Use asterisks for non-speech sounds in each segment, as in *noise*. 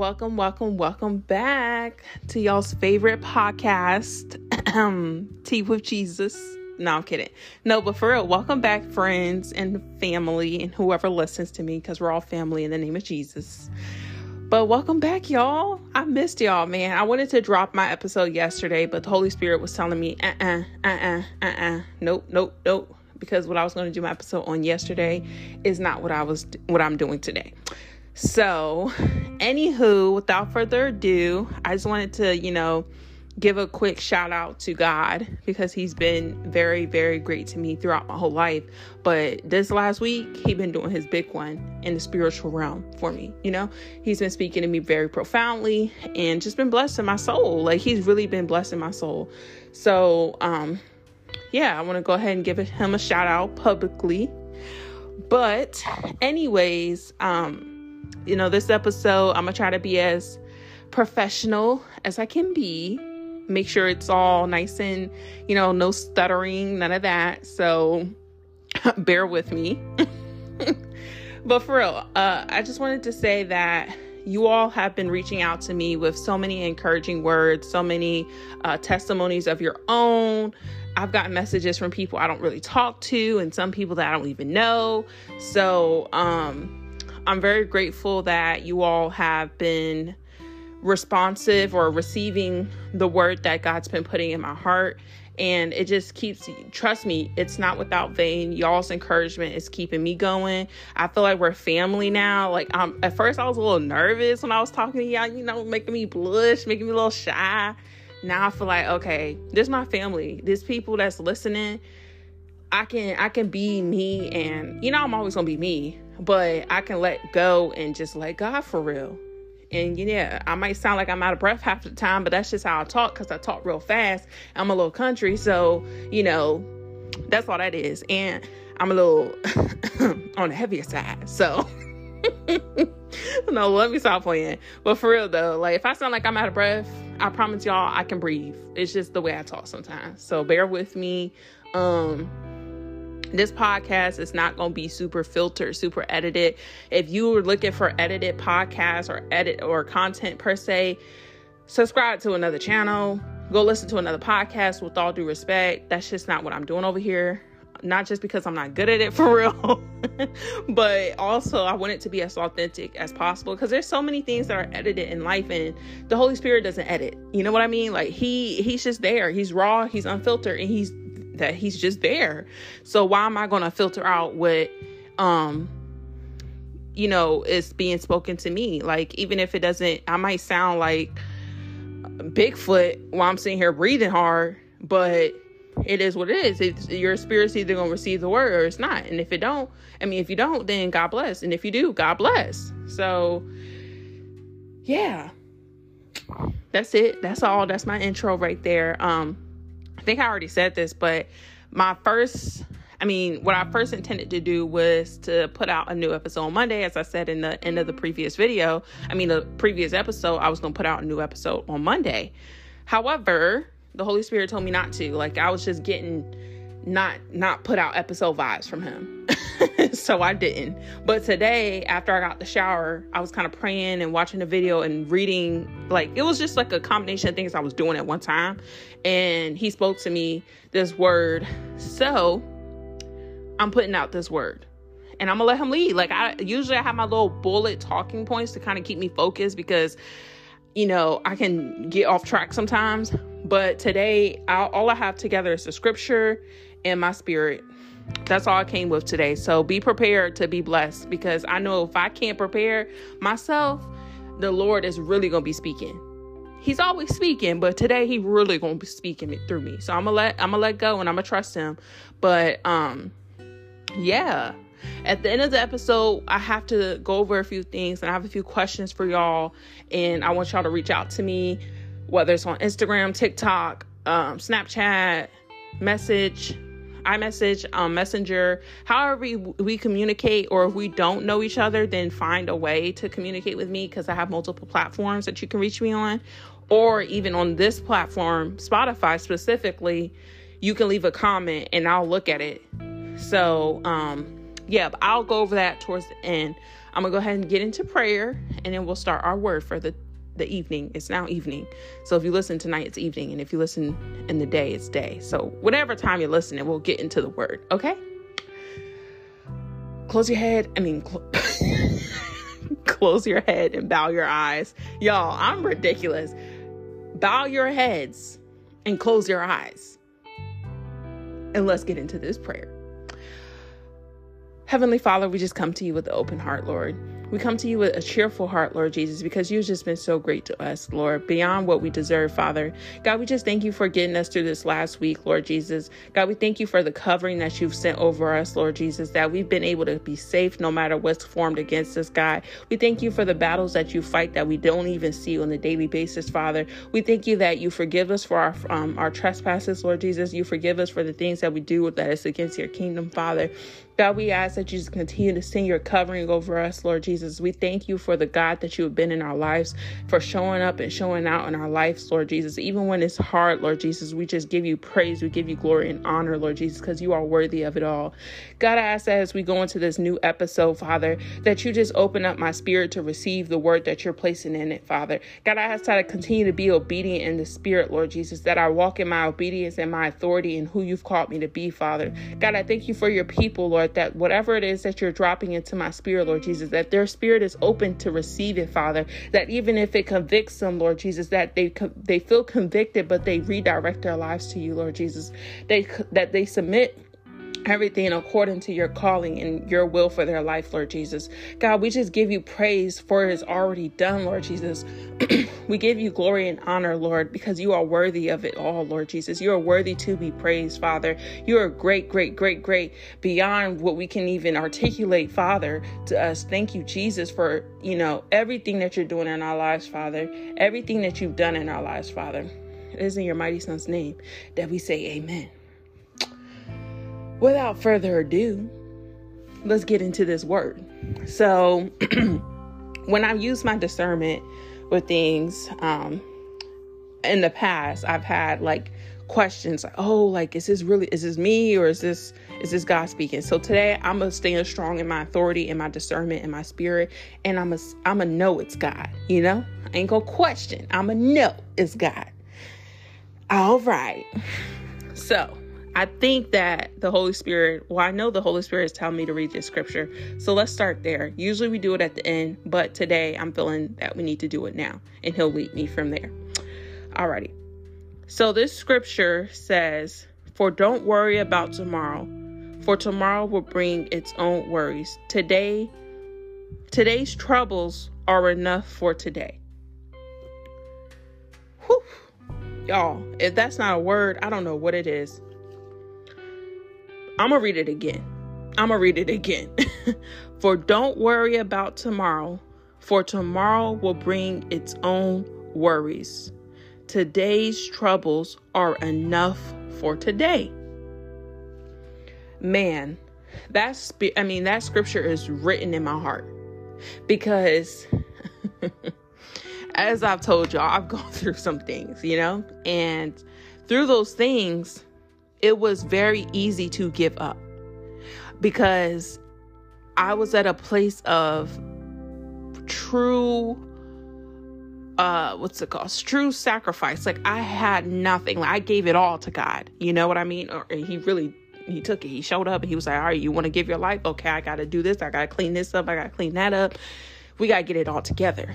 Welcome, welcome, welcome back to y'all's favorite podcast, *clears throat* Tea with Jesus. No, I'm kidding. No, but for real, welcome back, friends and family, and whoever listens to me, because we're all family in the name of Jesus. But welcome back, y'all. I missed y'all, man. I wanted to drop my episode yesterday, but the Holy Spirit was telling me, uh uh, uh uh, uh uh, nope, nope, nope. Because what I was going to do my episode on yesterday is not what I was, what I'm doing today. So, anywho, without further ado, I just wanted to, you know, give a quick shout out to God because He's been very, very great to me throughout my whole life. But this last week, he's been doing His big one in the spiritual realm for me. You know, He's been speaking to me very profoundly and just been blessing my soul. Like He's really been blessing my soul. So, um, yeah, I want to go ahead and give Him a shout out publicly. But, anyways, um, you know, this episode, I'm going to try to be as professional as I can be. Make sure it's all nice and, you know, no stuttering, none of that. So *laughs* bear with me. *laughs* but for real, uh, I just wanted to say that you all have been reaching out to me with so many encouraging words, so many uh, testimonies of your own. I've gotten messages from people I don't really talk to and some people that I don't even know. So, um, I'm very grateful that you all have been responsive or receiving the word that God's been putting in my heart. And it just keeps, trust me, it's not without vain. Y'all's encouragement is keeping me going. I feel like we're family now. Like, um, at first, I was a little nervous when I was talking to y'all, you know, making me blush, making me a little shy. Now I feel like, okay, this is my family. There's people that's listening. I can I can be me and you know I'm always gonna be me but I can let go and just let God for real. And yeah, I might sound like I'm out of breath half the time, but that's just how I talk because I talk real fast. I'm a little country, so you know, that's all that is. And I'm a little *coughs* on the heavier side, so. *laughs* no, let me stop playing. But for real though, like if I sound like I'm out of breath, I promise y'all I can breathe. It's just the way I talk sometimes. So bear with me. Um this podcast is not going to be super filtered, super edited. If you are looking for edited podcasts or edit or content per se, subscribe to another channel. Go listen to another podcast with all due respect. That's just not what I'm doing over here. Not just because I'm not good at it *laughs* for real, *laughs* but also I want it to be as authentic as possible because there's so many things that are edited in life and the Holy Spirit doesn't edit. You know what I mean? Like he he's just there. He's raw, he's unfiltered, and he's that he's just there. So why am I going to filter out what um you know is being spoken to me? Like even if it doesn't I might sound like Bigfoot while I'm sitting here breathing hard, but it is what it is. It's, your spirit's either gonna receive the word or it's not. And if it don't, I mean, if you don't, then God bless. And if you do, God bless. So, yeah, that's it. That's all. That's my intro right there. Um, I think I already said this, but my first I mean, what I first intended to do was to put out a new episode on Monday, as I said in the end of the previous video. I mean, the previous episode, I was going to put out a new episode on Monday. However, the Holy Spirit told me not to. Like, I was just getting not not put out episode vibes from him. *laughs* so I didn't. But today, after I got the shower, I was kind of praying and watching the video and reading. Like it was just like a combination of things I was doing at one time. And he spoke to me this word. So I'm putting out this word. And I'm gonna let him lead. Like I usually I have my little bullet talking points to kind of keep me focused because you know I can get off track sometimes. But today, I, all I have together is the scripture and my spirit that's all I came with today. So be prepared to be blessed because I know if I can't prepare myself, the Lord is really going to be speaking. He's always speaking, but today he really going to be speaking it through me. So I'm going to let I'm going to let go and I'm going to trust him. But um yeah. At the end of the episode, I have to go over a few things and I have a few questions for y'all and I want y'all to reach out to me whether it's on Instagram, TikTok, um, Snapchat, message, iMessage, um, Messenger, however we, we communicate, or if we don't know each other, then find a way to communicate with me because I have multiple platforms that you can reach me on, or even on this platform, Spotify specifically, you can leave a comment and I'll look at it. So, um, yeah, I'll go over that towards the end. I'm gonna go ahead and get into prayer, and then we'll start our word for the the evening. It's now evening. So if you listen tonight, it's evening. And if you listen in the day, it's day. So whatever time you're listening, we'll get into the word. Okay? Close your head. I mean, cl- *laughs* close your head and bow your eyes. Y'all, I'm ridiculous. Bow your heads and close your eyes. And let's get into this prayer. Heavenly Father, we just come to you with an open heart, Lord. We come to you with a cheerful heart, Lord Jesus, because you've just been so great to us, Lord, beyond what we deserve, Father. God, we just thank you for getting us through this last week, Lord Jesus. God, we thank you for the covering that you've sent over us, Lord Jesus, that we've been able to be safe no matter what's formed against us, God. We thank you for the battles that you fight that we don't even see on a daily basis, Father. We thank you that you forgive us for our um, our trespasses, Lord Jesus. You forgive us for the things that we do that is against your kingdom, Father. God, we ask that you just continue to send your covering over us, Lord Jesus. We thank you for the God that you have been in our lives, for showing up and showing out in our lives, Lord Jesus. Even when it's hard, Lord Jesus, we just give you praise. We give you glory and honor, Lord Jesus, because you are worthy of it all. God, I ask that as we go into this new episode, Father, that you just open up my spirit to receive the word that you're placing in it, Father. God, I ask that I continue to be obedient in the spirit, Lord Jesus, that I walk in my obedience and my authority in who you've called me to be, Father. God, I thank you for your people, Lord that whatever it is that you're dropping into my spirit, Lord Jesus, that their spirit is open to receive it, Father. That even if it convicts them, Lord Jesus, that they they feel convicted, but they redirect their lives to you, Lord Jesus. They that they submit everything according to your calling and your will for their life, Lord Jesus. God, we just give you praise for it is already done, Lord Jesus. *clears throat* we give you glory and honor, Lord, because you are worthy of it all, Lord Jesus. You are worthy to be praised, Father. You are great, great, great, great beyond what we can even articulate, Father, to us. Thank you, Jesus, for, you know, everything that you're doing in our lives, Father. Everything that you've done in our lives, Father. It is in your mighty son's name that we say amen without further ado, let's get into this word. So, *clears throat* when I use my discernment with things, um, in the past, I've had like questions like, oh, like, is this really, is this me or is this, is this God speaking? So today I'm gonna stand strong in my authority and my discernment and my spirit. And I'm a, I'm a know it's God, you know, I ain't gonna question. I'm a know it's God. All right. So I think that the Holy Spirit, well, I know the Holy Spirit is telling me to read this scripture. So let's start there. Usually we do it at the end, but today I'm feeling that we need to do it now, and He'll lead me from there. Alrighty. So this scripture says, For don't worry about tomorrow, for tomorrow will bring its own worries. Today, today's troubles are enough for today. Whew. Y'all, if that's not a word, I don't know what it is. I'm going to read it again. I'm going to read it again. *laughs* for don't worry about tomorrow, for tomorrow will bring its own worries. Today's troubles are enough for today. Man, that's I mean that scripture is written in my heart because *laughs* as I've told y'all, I've gone *laughs* through some things, you know? And through those things, it was very easy to give up because I was at a place of true uh what's it called? True sacrifice. Like i had nothing. Like i gave it all to god. You know what i mean? Or he really he took it. He showed up and he was like all right you want to give your life? Okay i gotta do this. I gotta clean this up. I gotta clean that up. We gotta get it all together.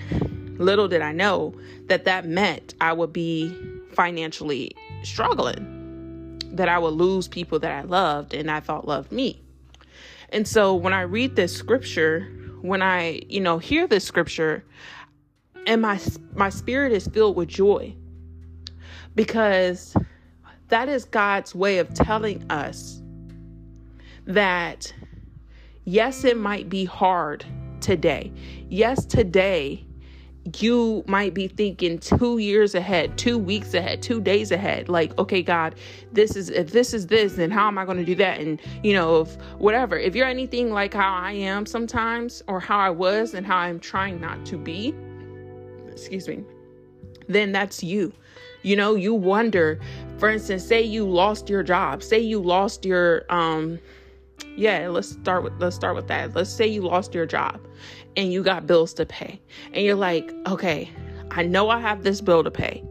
Little did i know that that meant i would be financially struggling that I would lose people that I loved and I thought loved me. And so when I read this scripture, when I, you know, hear this scripture, and my my spirit is filled with joy because that is God's way of telling us that yes, it might be hard today. Yes, today you might be thinking two years ahead, two weeks ahead, two days ahead. Like, okay, God, this is if this is this, then how am I going to do that? And you know, if whatever. If you're anything like how I am sometimes, or how I was, and how I'm trying not to be, excuse me, then that's you. You know, you wonder. For instance, say you lost your job. Say you lost your um yeah let's start with let's start with that let's say you lost your job and you got bills to pay. And you're like okay i know i have this bill to pay.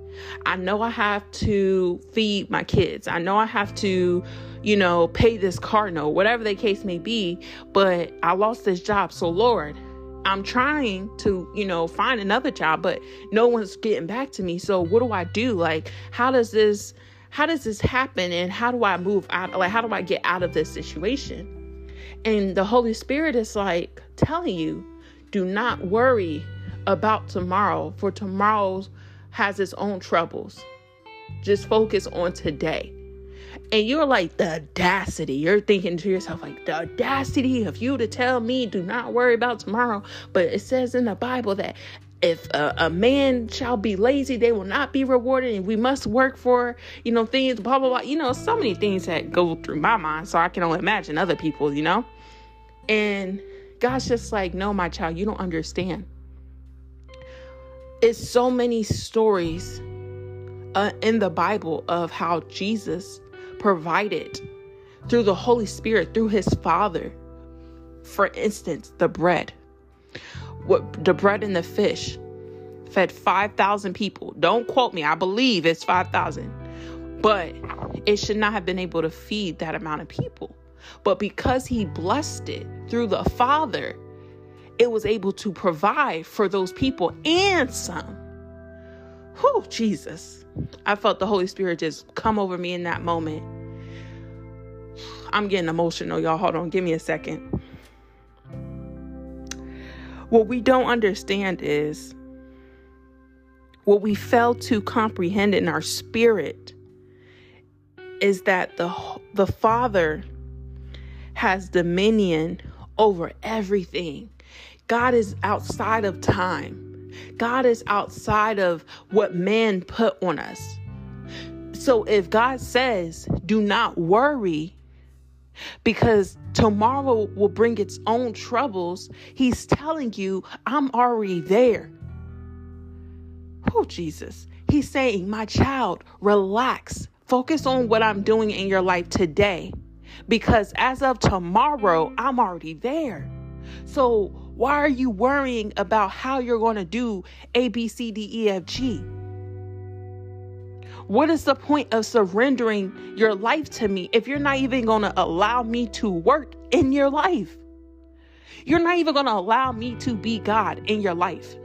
I know i have to feed my kids. I know i have to you know pay this car note whatever the case may be but i lost this job. So lord i'm trying to you know find another job but no one's getting back to me. So what do i do? Like how does this how does this happen? And how do I move out? Like, how do I get out of this situation? And the Holy Spirit is like telling you, do not worry about tomorrow, for tomorrow has its own troubles. Just focus on today. And you're like, the audacity. You're thinking to yourself, like, the audacity of you to tell me, do not worry about tomorrow. But it says in the Bible that if a, a, man shall be lazy, they will not be rewarded, and we must work for, you know, things, blah, blah, blah. You know, so many things that go through my mind. So I can only imagine other people, you know? And God's just like, no, my child, you don't understand. It's so many stories uh, in the Bible of how Jesus provided through the Holy Spirit, through his Father. For instance, the bread what the bread and the fish fed 5,000 people. Don't quote me. I believe it's 5,000. But it should not have been able to feed that amount of people. But because he blessed it through the Father, it was able to provide for those people and some. Whew, Jesus. I felt the Holy Spirit just come over me in that moment. I'm getting emotional, y'all. Hold on. Give me a second. What we don't understand is what we fail to comprehend in our spirit is that the the Father has dominion over everything. God is outside of time. God is outside of what man put on us. So if God says, "Do not worry," because tomorrow will bring its own troubles. He's telling you, I'm already there. Oh, Jesus. He's saying, My child, relax. Focus on what I'm doing in your life today. Because as of tomorrow, I'm already there. So why are you worrying about how you're going to do A, B, C, D, E, F, G? What is the point of surrendering your life to me if you're not even going to allow me to work in your life? You're not even going to allow me to be God in your life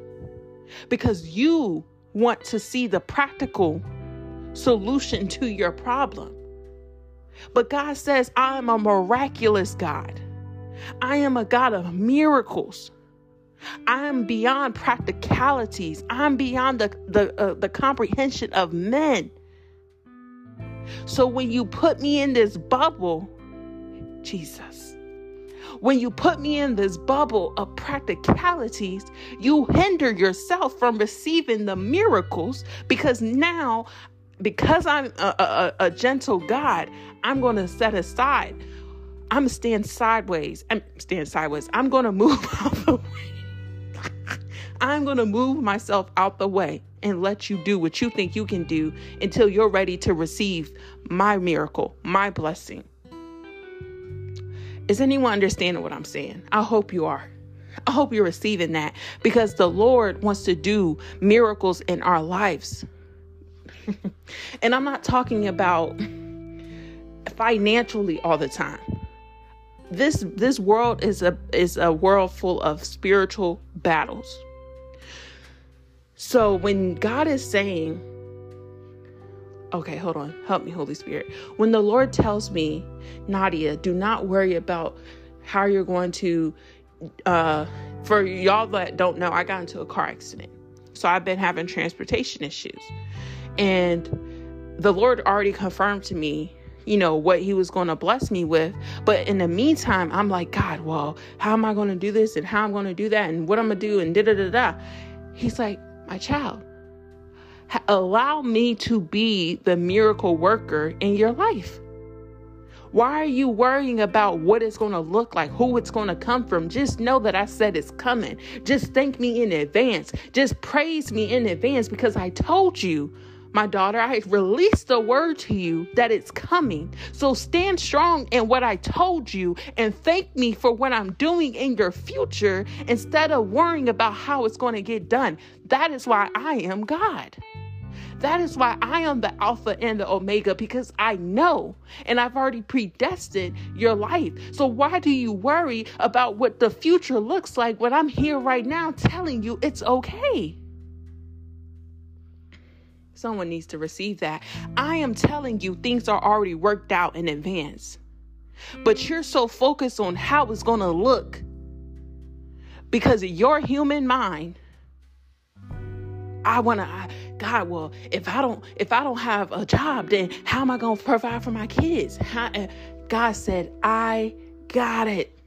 because you want to see the practical solution to your problem. But God says, I am a miraculous God. I am a God of miracles. I am beyond practicalities. I'm beyond the the uh, the comprehension of men. So when you put me in this bubble, Jesus, when you put me in this bubble of practicalities, you hinder yourself from receiving the miracles because now, because I'm a, a, a gentle God, I'm going to set aside. I'm stand sideways. I'm stand sideways. I'm going to move *laughs* out the way. I'm going to move myself out the way and let you do what you think you can do until you're ready to receive my miracle, my blessing. Is anyone understanding what I'm saying? I hope you are. I hope you're receiving that because the Lord wants to do miracles in our lives. *laughs* and I'm not talking about financially all the time. This this world is a is a world full of spiritual battles. So when God is saying, okay, hold on, help me, Holy Spirit. When the Lord tells me, Nadia, do not worry about how you're going to, uh, for y'all that don't know, I got into a car accident. So I've been having transportation issues. And the Lord already confirmed to me, you know, what He was going to bless me with. But in the meantime, I'm like, God, well, how am I going to do this and how I'm going to do that and what I'm going to do and da da da da. He's like, my child. Allow me to be the miracle worker in your life. Why are you worrying about what it's going to look like, who it's going to come from? Just know that I said it's coming. Just thank me in advance. Just praise me in advance because I told you My daughter, I released the word to you that it's coming. So stand strong in what I told you and thank me for what I'm doing in your future instead of worrying about how it's going to get done. That is why I am God. That is why I am the Alpha and the Omega because I know and I've already predestined your life. So why do you worry about what the future looks like when I'm here right now telling you it's okay? Someone needs to receive that. I am telling you, things are already worked out in advance. But hmm. you're so focused on how it's going to look because of your human mind. I want to God, well, if I don't if I don't have a job, then how am I going to provide for my kids? How, eh, God said, "I got it.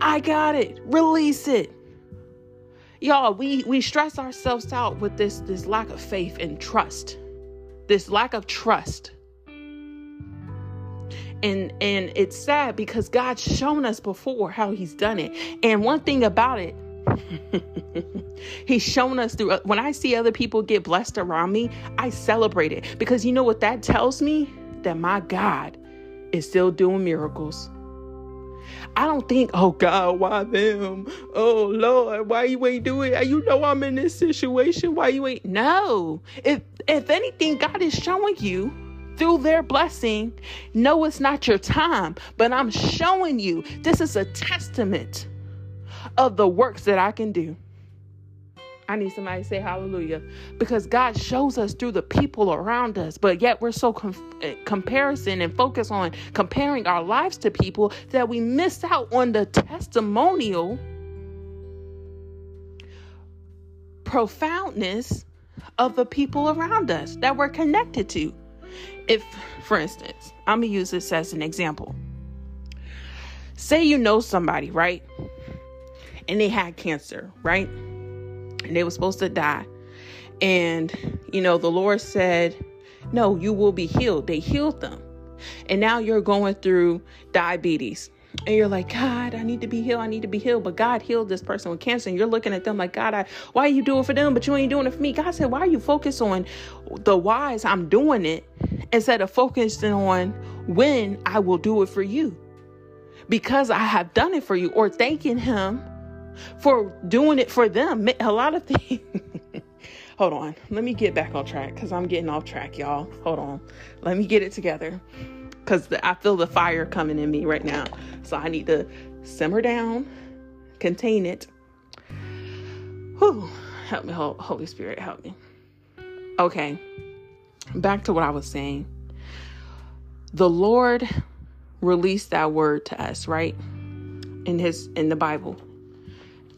I got it. Release it." Y'all we we stress ourselves out with this this lack of faith and trust. This lack of trust. And and it's sad because god's shown us before how he's done it. And one thing about it *laughs* he's shown us through when i see other people get blessed around me i celebrate it. Because you know what that tells me? That my god is still doing miracles I don't think, oh God, why them? Oh Lord, why you ain't do it? You know I'm in this situation. Why you ain't? No. If if anything, God is showing you through their blessing, no, it's not your time, but I'm showing you this is a testament of the works that I can do. I need somebody to say hallelujah because God shows us through the people around us, but yet we're so com- eh, comparison and focus on comparing our lives to people that we miss out on the testimonial profoundness of the people around us that we're connected to. If, for instance, I'm gonna use this as an example. Say you know somebody, right? And they had cancer, right? And they were supposed to die. And, you know, the Lord said, No, you will be healed. They healed them. And now you're going through diabetes. And you're like, God, I need to be healed. I need to be healed. But God healed this person with cancer. And you're looking at them like, God, I, why are you doing for them, but you ain't doing it for me? God said, why are you focused on the whys I'm doing it instead of focusing on when I will do it for you? Because I have done it for you, or thanking Him for doing it for them. *laughs* A lot of things. Hold on. Let me get back on track because I'm getting off track, y'all. Hold on. Let me get it together because I feel the fire coming in me right now. So I need to simmer down, contain it. Whew. Help me, Holy Spirit, help me. Okay. Back to what I was saying. The Lord released that word to us, right? In his in the Bible.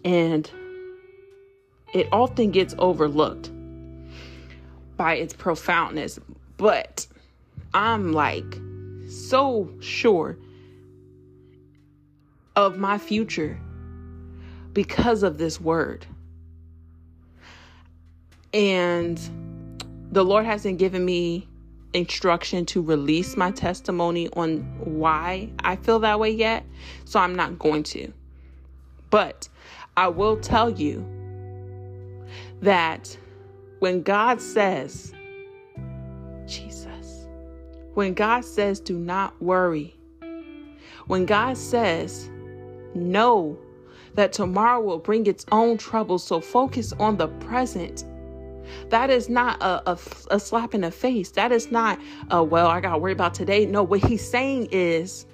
And it often gets overlooked by its profoundness. But I'm like so sure of my future because of this word. And the Lord hasn't given me instruction to release my testimony on why I feel that way yet. So I'm not going to. But I will tell you that when God says, Jesus, when God says, do not worry, when God says, know that tomorrow will bring its own troubles, so focus on the present. That is not a, a, a slap in the face. That is not, a, well, I got to worry about today. No, what he's saying is,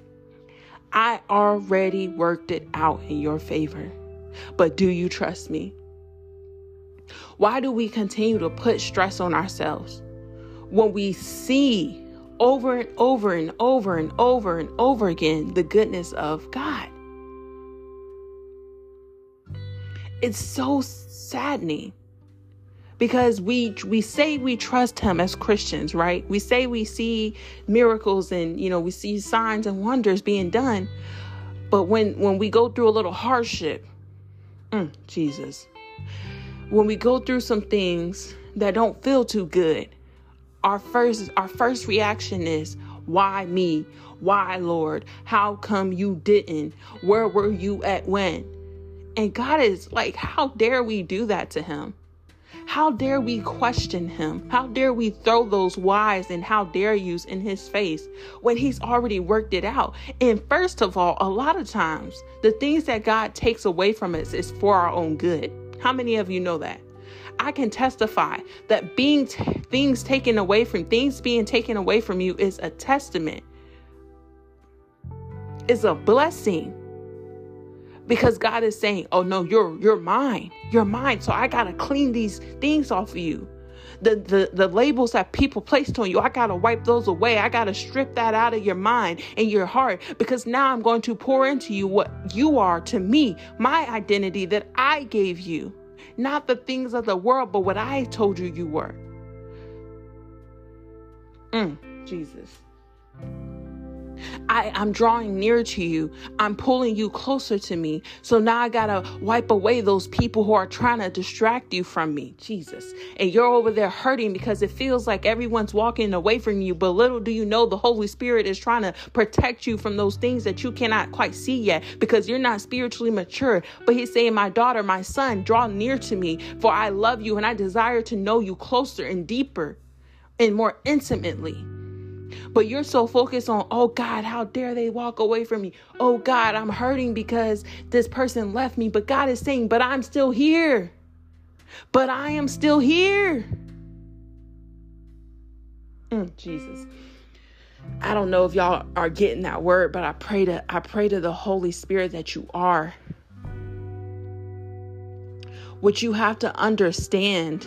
I already worked it out in your favor. But do you trust me? Why do we continue to put stress on ourselves when we see over and over and over and over and over again the goodness of God? It's so saddening because we we say we trust him as Christians, right? We say we see miracles and you know we see signs and wonders being done, but when when we go through a little hardship, Mm, Jesus. When we go through some things that don't feel too good, our first our first reaction is why me? Why, Lord? How come you didn't? Where were you at when? And God is like, how dare we do that to him? How dare we question him? How dare we throw those whys and how dare yous in his face when he's already worked it out? And first of all, a lot of times, the things that God takes away from us is for our own good. How many of you know that? I can testify that being t- things taken away from things being taken away from you is a testament. Is a blessing because God is saying, "Oh no, you're you're mine. You're mine. So I got to clean these things off of you." The, the the labels that people placed on you, I got to wipe those away. I got to strip that out of your mind and your heart because now I'm going to pour into you what you are to me, my identity that I gave you. Not the things of the world, but what I told you you were. Mm, Jesus. I, I'm drawing near to you. I'm pulling you closer to me. So now I gotta wipe away those people who are trying to distract you from me, Jesus. And you're over there hurting because it feels like everyone's walking away from you. But little do you know, the Holy Spirit is trying to protect you from those things that you cannot quite see yet because you're not spiritually mature. But He's saying, My daughter, my son, draw near to me, for I love you and I desire to know you closer and deeper and more intimately. But you're so focused on, oh God, how dare they walk away from me? Oh God, I'm hurting because this person left me. But God is saying, but I'm still here. But I am still here. Mm, Jesus. I don't know if y'all are getting that word, but I pray to I pray to the Holy Spirit that you are. What you have to understand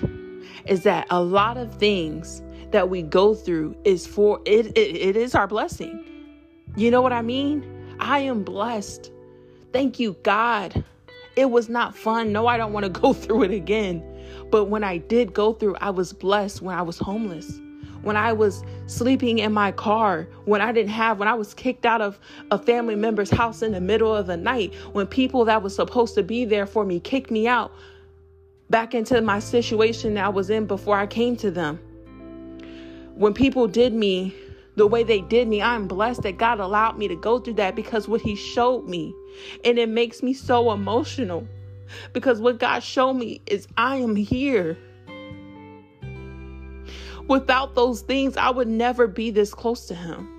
is that a lot of things that we go through is for it, it, it is our blessing. You know what I mean? I am blessed. Thank you, God. It was not fun. No, I don't want to *laughs* go through it again. But when I did go through, I was blessed when I was homeless. When I was sleeping in my car, when I didn't have, when I was kicked out of a family member's house in the middle of the night, when people that was supposed to be there for me kicked me out back into my situation that I was in before I came to them when people did me the way they did me, I'm blessed that God allowed me to go through that because what He showed me. And it makes me so emotional because what God showed me is I am here. Without those things, I would never be this close to Him.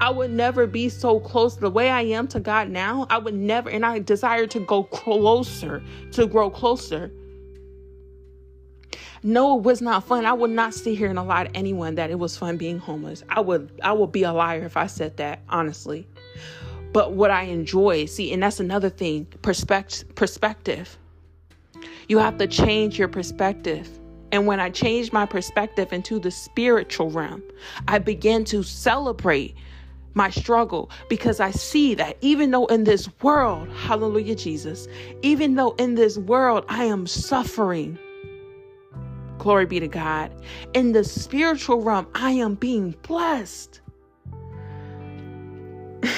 I would never be so close the way I am to God now. I would never, and I desire to go closer, to grow closer. No, it was not fun. I would not sit here and lie to anyone that it was fun being homeless. I would I would be a liar if I said that, honestly. But what I enjoy, see, and that's another thing, perspective perspective. You have to change your perspective. And when I changed my perspective into the spiritual realm, I began to celebrate my struggle because I see that even though in this world, hallelujah, Jesus, even though in this world I am suffering, Glory be to God. In the spiritual realm, I am being blessed. *laughs*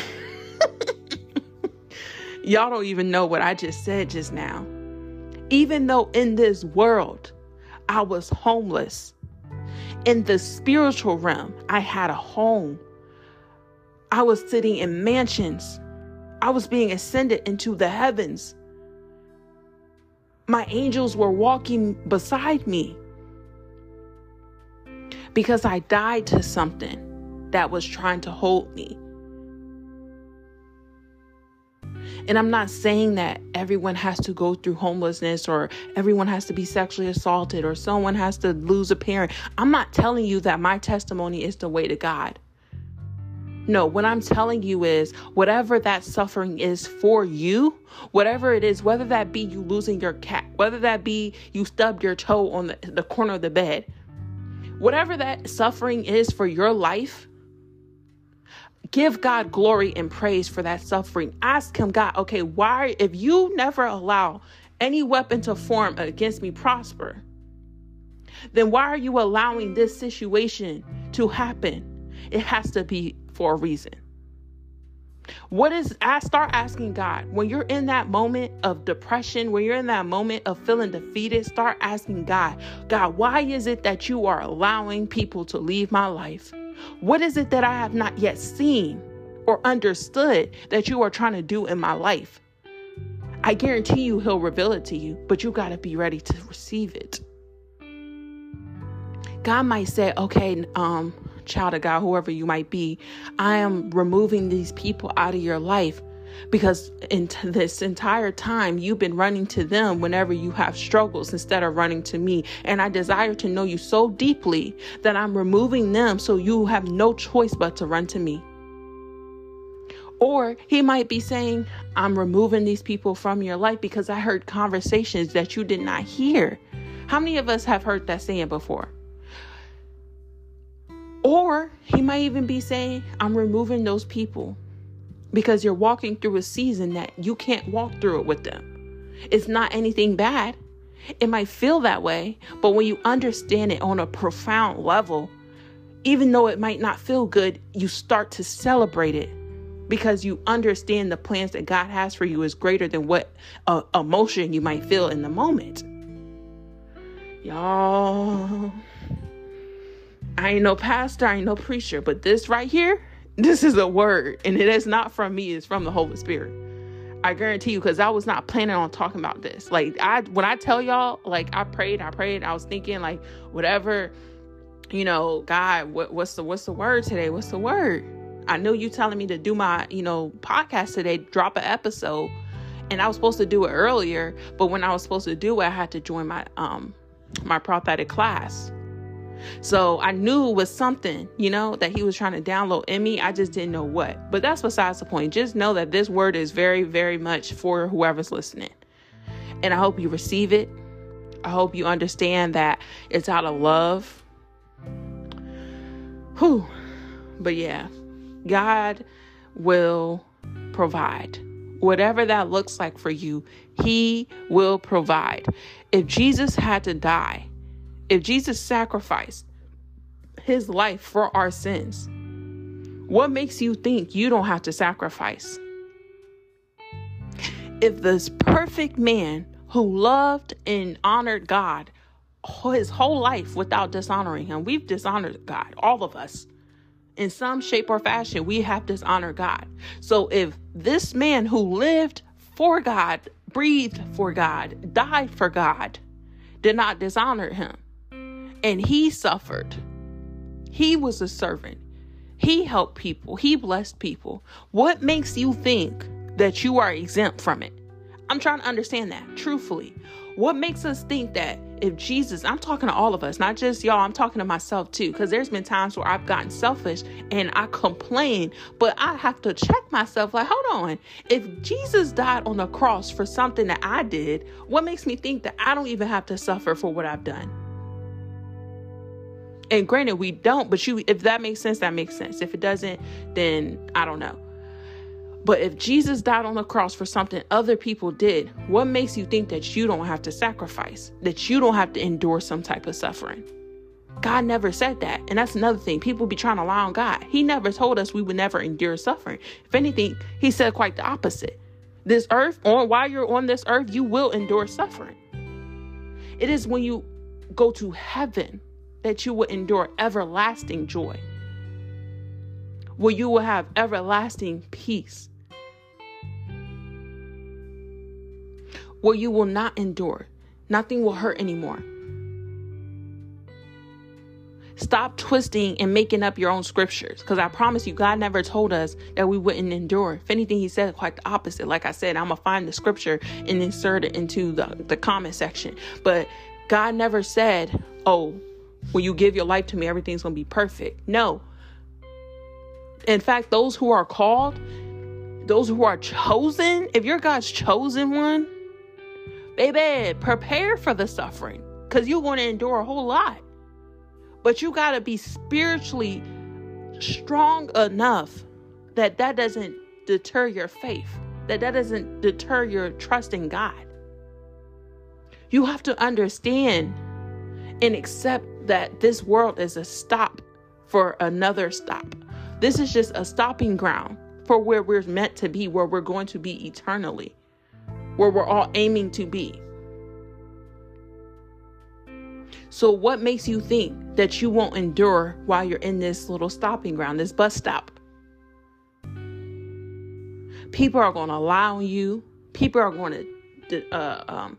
Y'all don't even know what I just said just now. Even though in this world I was homeless, in the spiritual realm, I had a home. I was sitting in mansions. I was being ascended into the heavens. My angels were walking beside me because I died to something that was trying to hold me. And I'm not saying that everyone has to go through homelessness or everyone has to be sexually assaulted or someone has to lose a parent. I'm not telling you that my testimony is the way to God. No, what I'm telling you is whatever that suffering is for you, whatever it is, whether that be you losing your cat, whether that be you stubbed your toe on the, the corner of the bed, Whatever that suffering is for your life, give God glory and praise for that suffering. Ask Him, God, okay, why, if you never allow any weapon to form against me prosper, then why are you allowing this situation to happen? It has to be for a reason. What is, I start asking God, when you're in that moment of depression, when you're in that moment of feeling defeated, start asking God, God, why is it that you are allowing people to leave my life? What is it that I have not yet seen or understood that you are trying to do in my life? I guarantee you he'll reveal it to you, but you got to be ready to receive it. God might say, okay, um, child of God, whoever you might be, I am removing these people out of your life because in t- this entire time you've been running to them whenever you have struggles instead of running to me. And i desire to know you so deeply that i'm removing them so you have no choice but to run to me. Or he might be saying i'm removing these people from your life because i heard conversations that you did not hear. How many of us have heard that saying before or he might even be saying, I'm removing those people because you're walking through a season that you can't walk through it with them. It's not anything bad. It might feel that way, but when you understand it on a profound level, even though it might not feel good, you start to celebrate it because you understand the plans that God has for you is greater than what uh, emotion you might feel in the moment. Y'all, I ain't no pastor, I ain't no preacher, but this right here, this is a word, and it is not from me, it's from the Holy Spirit. I guarantee you, because I was not planning on talking about this. Like I when I tell y'all, like I prayed, I prayed, I was thinking like whatever, you know, God, what, what's the what's the word today? What's the word? I know you telling me to do my, you know, podcast today, drop an episode. And I was supposed to do it earlier, but when I was supposed to do it, I had to join my um my prophetic class. So I knew it was something, you know, that he was trying to download in me. I just didn't know what. But that's besides the point. Just know that this word is very, very much for whoever's listening. And I hope you receive it. I hope you understand that it's out of love. Whew. But yeah, God will provide. Whatever that looks like for you, He will provide. If Jesus had to die, if Jesus sacrificed his life for our sins, what makes you think you don't have to sacrifice? If this perfect man who loved and honored God his whole life without dishonoring him, we've dishonored God, all of us. In some shape or fashion, we have dishonored God. So if this man who lived for God, breathed for God, died for God, did not dishonor him, and he suffered. He was a servant. He helped people. He blessed people. What makes you think that you are exempt from it? I'm trying to understand that truthfully. What makes us think that if Jesus, I'm talking to all of us, not just y'all, I'm talking to myself too, because there's been times where I've gotten selfish and I complain, but I have to check myself like, hold on, if Jesus died on the cross for something that I did, what makes me think that I don't even have to suffer for what I've done? And granted we don't but you if that makes sense that makes sense. If it doesn't then i don't know. But if jesus died on the cross for something other people did what makes you think that you don't have to sacrifice that you don't have to endure some type of suffering? God never said that and that's another thing. People be trying to lie on god. He never told us we would never endure suffering. If anything he said quite the opposite. This earth or while you're on this earth you will endure suffering. It is when you go to heaven that you will endure everlasting joy, where you will have everlasting peace, where you will not endure, nothing will hurt anymore. Stop twisting and making up your own scriptures. Because I promise you, God never told us that we wouldn't endure. If anything, He said quite the opposite. Like I said, I'm going to find the scripture and insert it into the, the comment section. But God never said, oh, when you give your life to me, everything's going to be perfect. No. In fact, those who are called, those who are chosen, if you're God's chosen one, baby, prepare for the suffering because you're going to endure a whole lot. But you got to be spiritually strong enough that that doesn't deter your faith, that that doesn't deter your trust in God. You have to understand and accept that this world is a stop for another stop. This is just a stopping ground for where we're meant to be, where we're going to be eternally, where we're all aiming to be. So, what makes you think that you won't endure while you're in this little stopping ground, this bus stop? People are going to lie on you. People are going to uh, um,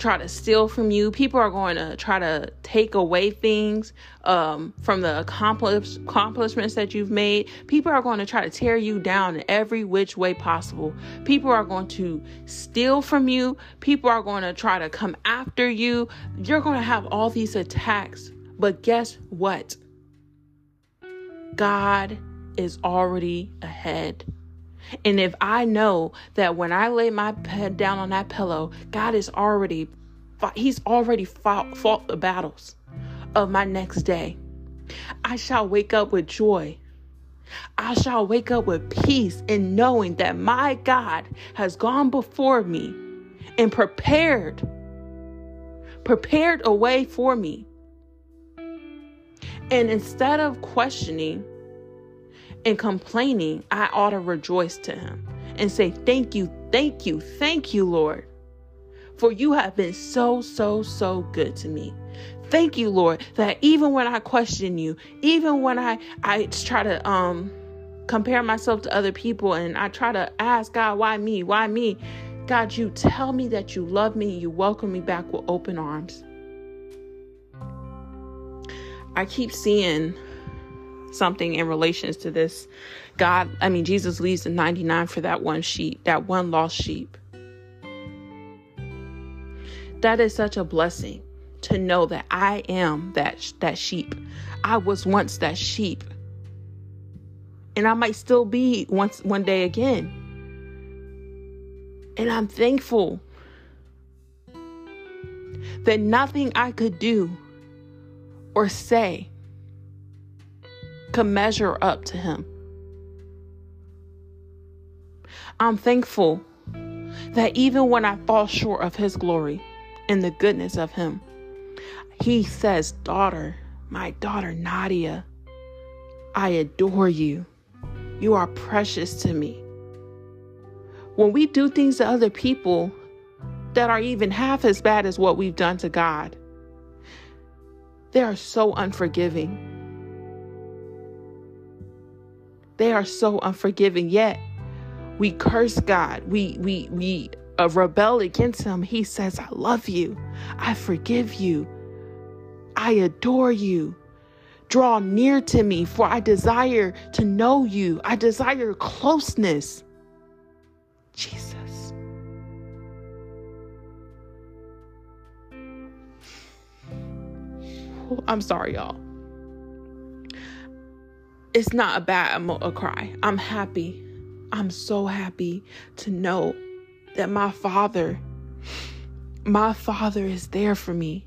try to steal from you. People are going to try to take away things um, from the accomplish- accomplishments that you've made. People are going to try to tear you down in every which way possible. People are going to steal from you. People are going to try to come after you. You're going to have all these attacks. But guess what? God is already ahead. And if I know that when I lay my head down on that pillow, God is already, He's already fought, fought the battles of my next day. I shall wake up with joy. I shall wake up with peace in knowing that my God has gone before me and prepared, prepared a way for me. And instead of questioning and complaining, I ought to rejoice to him and say, Thank you, thank you, thank you, Lord. For you have been so, so, so good to me. Thank you, Lord, that even when I question you, even when I, I try to um compare myself to other people and I try to ask God, why me? Why me? God, you tell me that you love me, you welcome me back with open arms. I keep seeing something in relations to this. God, I mean, Jesus leaves the 99 for that one sheep, that one lost sheep. That is such a blessing to know that I am that that sheep. I was once that sheep. And I might still be once one day again. And I'm thankful that nothing I could do or say could measure up to him. I'm thankful that even when I fall short of his glory and the goodness of him, he says, Daughter, my daughter Nadia, I adore you. You are precious to me. When we do things to other people that are even half as bad as what we've done to God, they are so unforgiving. They are so unforgiving. Yet we curse God. We we we uh, rebel against Him. He says, "I love you. I forgive you. I adore you." Draw near to me, for I desire to know you. I desire closeness. Jesus. I'm sorry, y'all it's not a bad emo- a cry. I'm happy. I'm so happy to know that my father, my father is there for me.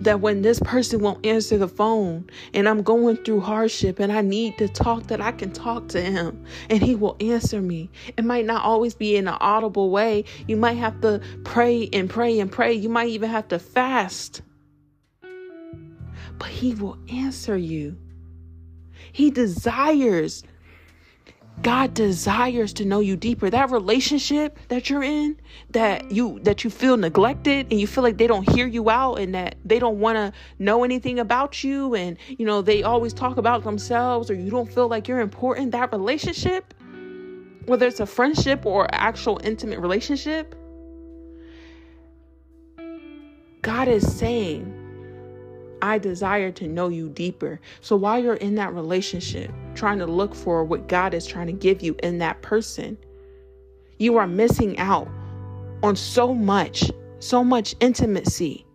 That when this person won't answer the phone and I'm going through hardship and I need to talk, that I can talk to him and he will answer me. It might not always be in an audible way. You might have to pray and pray and pray. You might even have to fast but He will answer you. He desires, God desires to know you deeper. That relationship that you're in, that you that you feel neglected and you feel like they don't hear you out and that they don't want to know anything about you and you know they always talk about themselves or you don't feel like you're important. That relationship, whether it's a friendship or actual intimate relationship, God is saying I desire to know you deeper. So while you're in that relationship, trying to look for what God is trying to give you in that person, you are missing out on so much, so much intimacy.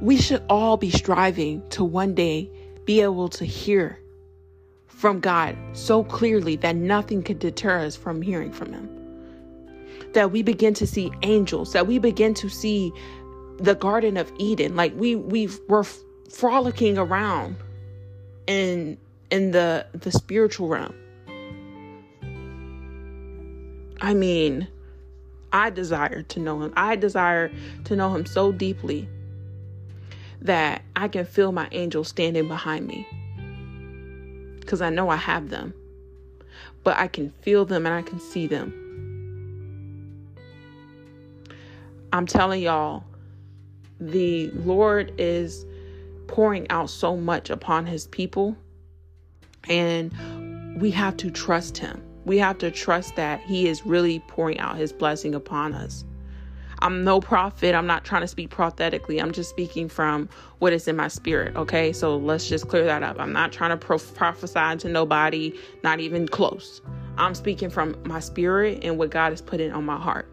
We should all be striving to one day be able to hear from God so clearly that nothing could deter us from hearing from Him. That we begin to see angels, that we begin to see the Garden of Eden. Like we we were frolicking around in in the the spiritual realm. I mean, I desire to know him. I desire to know him so deeply that I can feel my angels standing behind me. Because I know I have them. But I can feel them and I can see them. I'm telling y'all, the Lord is pouring out so much upon his people, and we have to trust him. We have to trust that He is really pouring out His blessing upon us. I'm no prophet. I'm not trying to speak prophetically. I'm just speaking from what is in my spirit. Okay. So let's just clear that up. I'm not trying to pro- prophesy to nobody, not even close. I'm speaking from my spirit and what God has put in on my heart.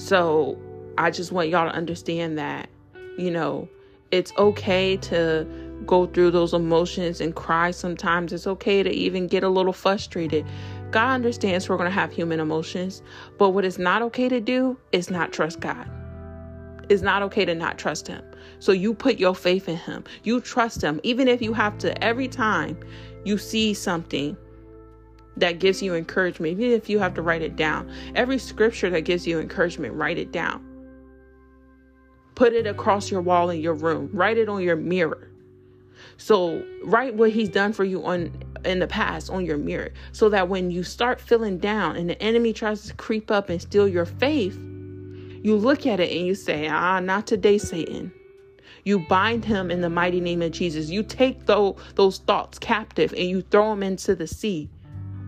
So I just want y'all to understand that, you know, it's okay to go through those emotions and cry sometimes. It's okay to even get a little frustrated. God understands we're going to have human emotions, but what is not okay to do is not trust God. It's not okay to not trust Him. So you put your faith in Him. You trust Him, even if you have to, every time you see something that gives you encouragement, even if you have to write it down, every scripture that gives you encouragement, write it down. Put it across your wall in your room, write it on your mirror. So write what he's done for you on in the past on your mirror so that when you start feeling down and the enemy tries to creep up and steal your faith, you look at it and you say, "Ah, not today, Satan." You bind him in the mighty name of Jesus. You take those, those thoughts captive and you throw them into the sea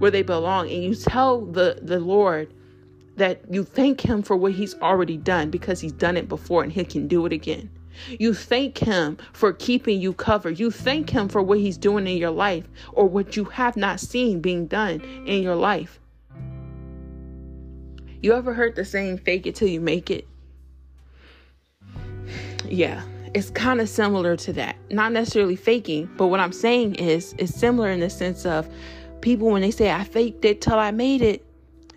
where they belong. And you tell the, the Lord that you thank him for what he's already done because he's done it before and he can do it again. You thank Him for keeping you covered. You thank Him for what He's doing in your life or what you have not seen being done in your life. You ever heard the saying, fake it till you make it? Yeah, it's kind of similar to that. Not necessarily faking, but what I'm saying is, it's similar in the sense of people when they say, I faked it till I made it,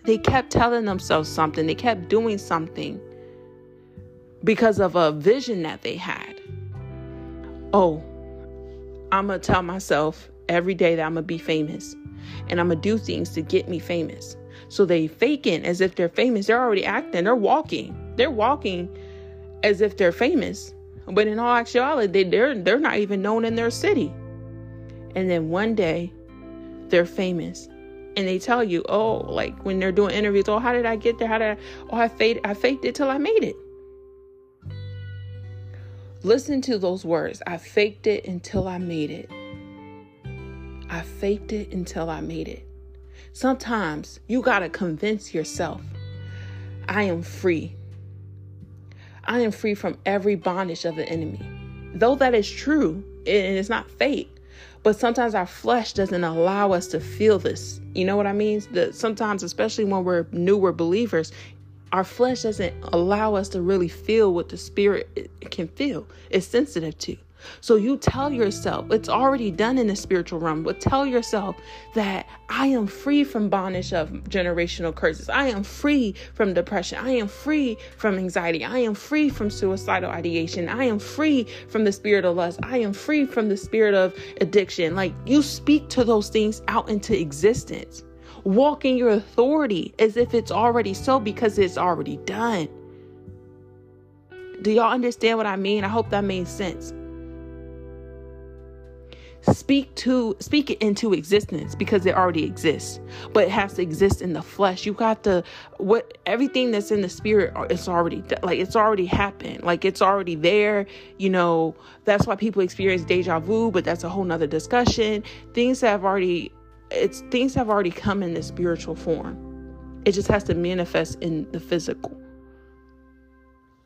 they kept telling themselves something, they kept doing something because of a vision that they had. Oh, I'm going to tell myself every day that I'm going to be famous and I'm going to do things to get me famous. So they faking as if they're famous. They're already acting. They're walking. They're walking as if they're famous. But in all actuality, they're they're not even known in their city. And then one day they're famous. And they tell you, oh, like when they're doing interviews, oh, how did I get there? How did I oh I faked I faked it till I made it. Listen to those words. I faked it until I made it. I faked it until I made it. Sometimes you got to convince yourself I am free. I am free from every bondage of the enemy. Though that is true, and it's not fake, but sometimes our flesh doesn't allow us to feel this. You know what I mean? That sometimes, especially when we're newer believers, our flesh doesn't allow us to really feel what the spirit can feel. It's sensitive to. So you tell yourself, it's already done in the spiritual realm, but tell yourself that I am free from bondage of generational curses. I am free from depression. I am free from anxiety. I am free from suicidal ideation. I am free from the spirit of lust. I am free from the spirit of addiction. Like you speak to those things out into existence. Walk in your authority as if it's already so because it's already done. Do y'all understand what I mean? I hope that made sense. Speak to speak it into existence because it already exists, but it has to exist in the flesh. You got to what everything that's in the spirit uh, it's already like it's already happened. Like it's already there. You know, that's why people experience deja vu, but that's a whole nother discussion. Things have already it's things have already come in the spiritual form. It just has to manifest in the physical.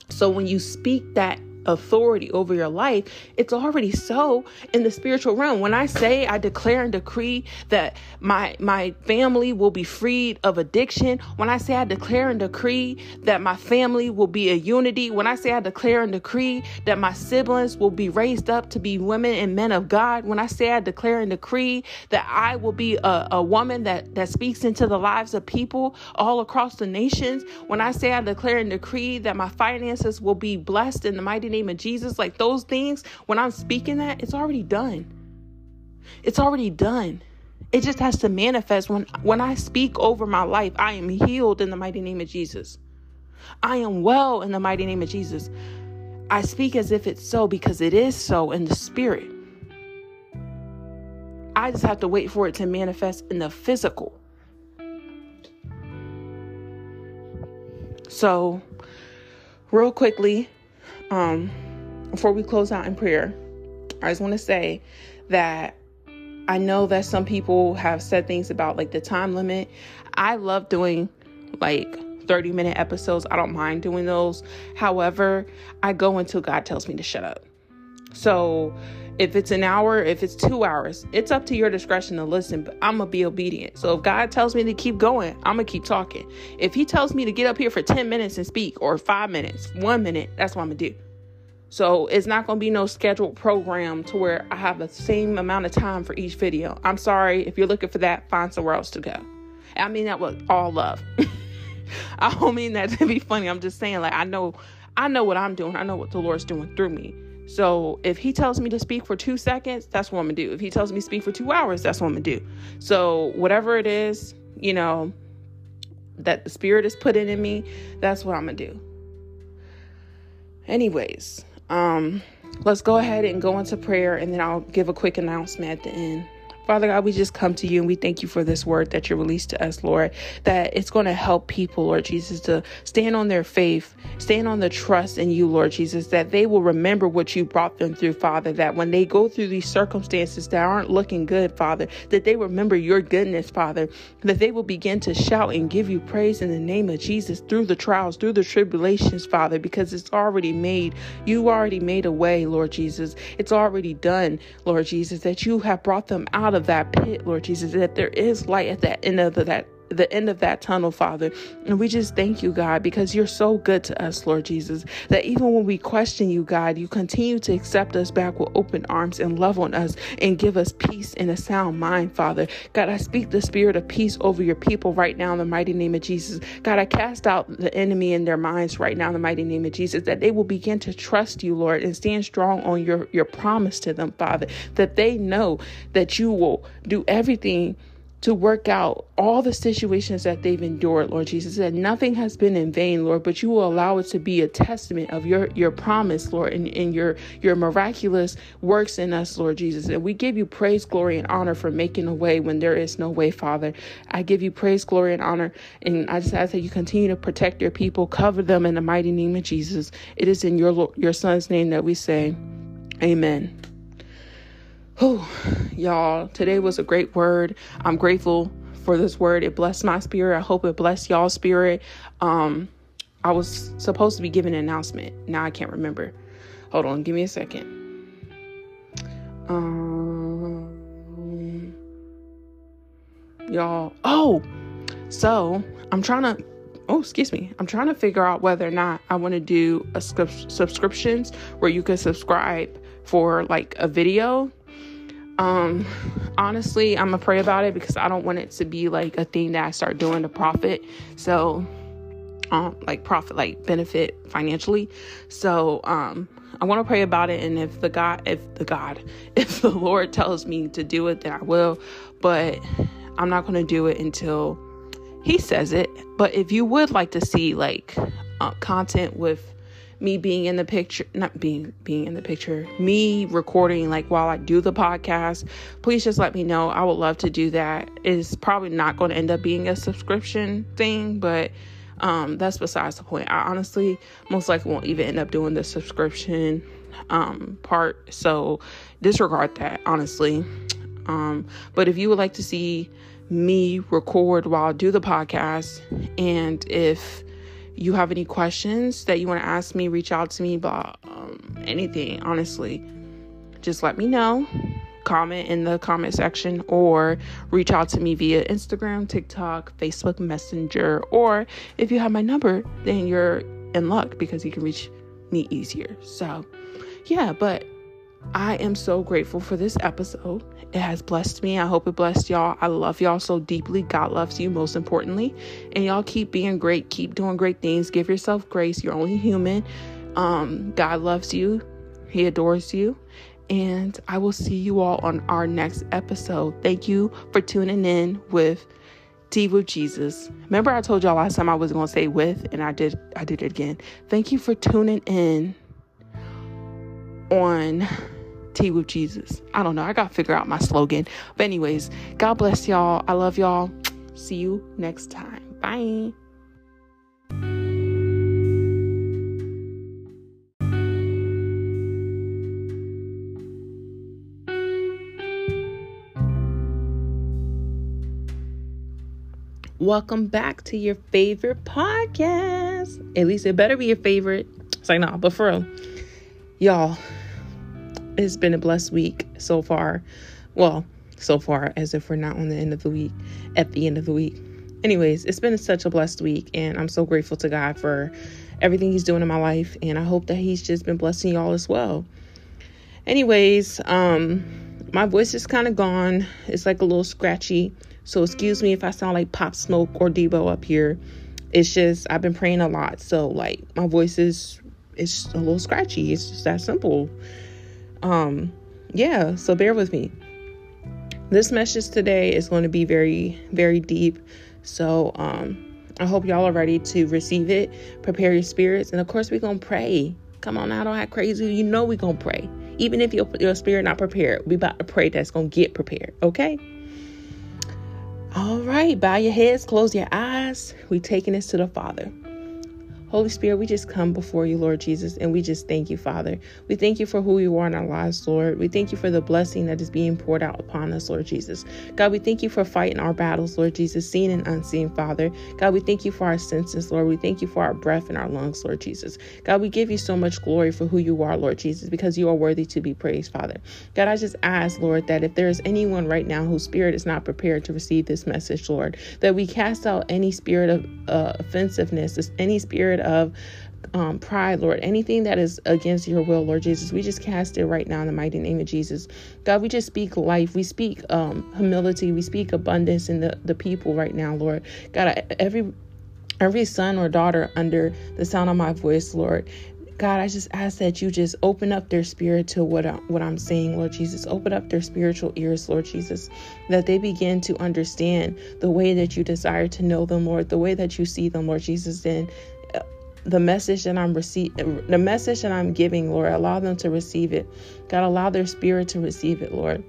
So when you speak that authority over your life, it's already so in the spiritual realm. When I say I declare and decree that my my family will be freed of addiction, when I say I declare and decree that my family will be a unity, when I say I declare and decree that my siblings will be raised up to be women and men of God, when I say I declare and decree that I will be a, a woman that that speaks into the lives of people all across the nations, when I say I declare and decree that my finances will be blessed in the mighty name of Jesus, like those things, when I'm speaking that, it's already done. It's already done. It just has to manifest when when I speak over my life, I am healed in the mighty name of Jesus. I am well in the mighty name of Jesus. I speak as if it's so because it is so in the spirit. I just have to wait for it to manifest in the physical. So, real quickly, um, before we close out in prayer, I just want to say that I know that some people have said things about like the time limit. I love doing like 30 minute episodes. I don't mind doing those. However, I go until God tells me to shut up. So if it's an hour, if it's two hours, it's up to your discretion to listen, but I'm gonna be obedient. So if God tells me to keep going, I'm gonna keep talking. If He tells me to get up here for 10 minutes and speak, or five minutes, one minute, that's what I'm gonna do. So it's not gonna be no scheduled program to where I have the same amount of time for each video. I'm sorry, if you're looking for that, find somewhere else to go. I mean that with all love. *laughs* I don't mean that to be funny. I'm just saying, like, I know I know what I'm doing, I know what the Lord's doing through me. So if he tells me to speak for two seconds, that's what I'm gonna do. If he tells me speak for two hours, that's what I'm gonna do. So whatever it is, you know, that the spirit is putting in me, that's what I'm gonna do. Anyways, um, let's go ahead and go into prayer and then I'll give a quick announcement at the end. Father God, we just come to you and we thank you for this word that you released to us, Lord, that it's going to help people, Lord Jesus, to stand on their faith, stand on the trust in you, Lord Jesus, that they will remember what you brought them through, Father, that when they go through these circumstances that aren't looking good, Father, that they remember your goodness, Father, that they will begin to shout and give you praise in the name of Jesus through the trials, through the tribulations, Father, because it's already made. You already made a way, Lord Jesus. It's already done, Lord Jesus, that you have brought them out of of that pit, Lord Jesus, that there is light at that end of that the end of that tunnel, Father. And we just thank you, God, because you're so good to us, Lord Jesus, that even when we question you, God, you continue to accept us back with open arms and love on us and give us peace and a sound mind, Father. God, I speak the spirit of peace over your people right now in the mighty name of Jesus. God, I cast out the enemy in their minds right now in the mighty name of Jesus, that they will begin to trust you, Lord, and stand strong on your, your promise to them, Father, that they know that you will do everything to work out all the situations that they've endured, Lord Jesus. That nothing has been in vain, Lord, but you will allow it to be a testament of your your promise, Lord, and, and your your miraculous works in us, Lord Jesus. And we give you praise, glory, and honor for making a way when there is no way, Father. I give you praise, glory, and honor. And I just ask that you continue to protect your people, cover them in the mighty name of Jesus. It is in your your son's name that we say, Amen. Oh, y'all, today was a great word. I'm grateful for this word. It blessed my spirit. I hope it blessed y'all's spirit. Um, I was supposed to be giving an announcement. Now I can't remember. Hold on, give me a second. Um, y'all. Oh, so I'm trying to. Oh, excuse me. I'm trying to figure out whether or not I want to do a subscriptions where you can subscribe for like a video um, honestly, I'm gonna pray about it because I don't want it to be like a thing that I start doing to profit. So, um, like profit, like benefit financially. So, um, I want to pray about it, and if the God, if the God, *laughs* if the Lord tells me to do it, then I will. But I'm not gonna do it until He says it. But if you would like to see like uh, content with me being in the picture not being being in the picture me recording like while i do the podcast please just let me know. I would love to do that. It's probably not going to end up being a subscription thing but um, that's besides the point. I honestly most likely won't even end up doing the subscription um, part so disregard that honestly. Um, but if you would like to see me record while I do the podcast and if you have any questions that you want to ask me, reach out to me about um, anything, honestly, just let me know. Comment in the comment section or reach out to me via Instagram, TikTok, Facebook Messenger, or if you have my number, then you're in luck because you can reach me easier. So, yeah, but I am so grateful for this episode. It has blessed me. I hope it blessed y'all. I love y'all so deeply. God loves you most importantly. And y'all keep being great. Keep doing great things. Give yourself grace. You're only human. Um, God loves you. He adores you. And I will see you all on our next episode. Thank you for tuning in with Tea with Jesus. Remember I told y'all last time I was going to say with and I did I did it again. Thank you for tuning in on tea with Jesus. I don't know. I got to figure out my slogan. But, anyways, God bless y'all. I love y'all. *tsk* See you next time. Bye. Welcome back to your favorite podcast. At least it better be your favorite. It's like, nah, but for real, y'all, it's been a blessed week so far. Well, so far as if we're not on the end of the week, at the end of the week. Anyways, it's been such a blessed week, and I'm so grateful to God for everything He's doing in my life, and I hope that He's just been blessing y'all as well. Anyways, um, my voice is kind of gone. It's like a little scratchy. So excuse me if I sound like Pop Smoke or Debo up here. It's just I've been praying a lot, so like my voice is it's a little scratchy. It's just that simple. Um, yeah. So bear with me. This message today is going to be very very deep. So um, I hope y'all are ready to receive it. Prepare your spirits, and of course we're gonna pray. Come on now, don't act crazy. You know we're gonna pray. Even if your, your spirit not prepared, we about to pray that's gonna get prepared, okay? All right, bow your heads, close your eyes. We taking this to the Father. Holy Spirit, we just come before you, Lord Jesus, and we just thank you, Father. We thank you for who you are in our lives, Lord. We thank you for the blessing that is being poured out upon us, Lord Jesus. God, we thank you for fighting our battles, Lord Jesus, seen and unseen, Father. God, we thank you for our senses, Lord. We thank you for our breath and our lungs, Lord Jesus. God, we give you so much glory for who you are, Lord Jesus, because you are worthy to be praised, Father. God, I just ask, Lord, that if there is anyone right now whose spirit is not prepared to receive this message, Lord, that we cast out any spirit of uh, offensiveness, any spirit of um, pride, Lord, anything that is against your will, Lord Jesus, we just cast it right now in the mighty name of Jesus. God, we just speak life. We speak um, humility. We speak abundance in the, the people right now, Lord. God, every every son or daughter under the sound of my voice, Lord, God, I just ask that you just open up their spirit to what, I, what I'm saying, Lord Jesus. Open up their spiritual ears, Lord Jesus, that they begin to understand the way that you desire to know them, Lord, the way that you see them, Lord Jesus, and the message that I'm receiving, the message that I'm giving, Lord, allow them to receive it. God, allow their spirit to receive it, Lord.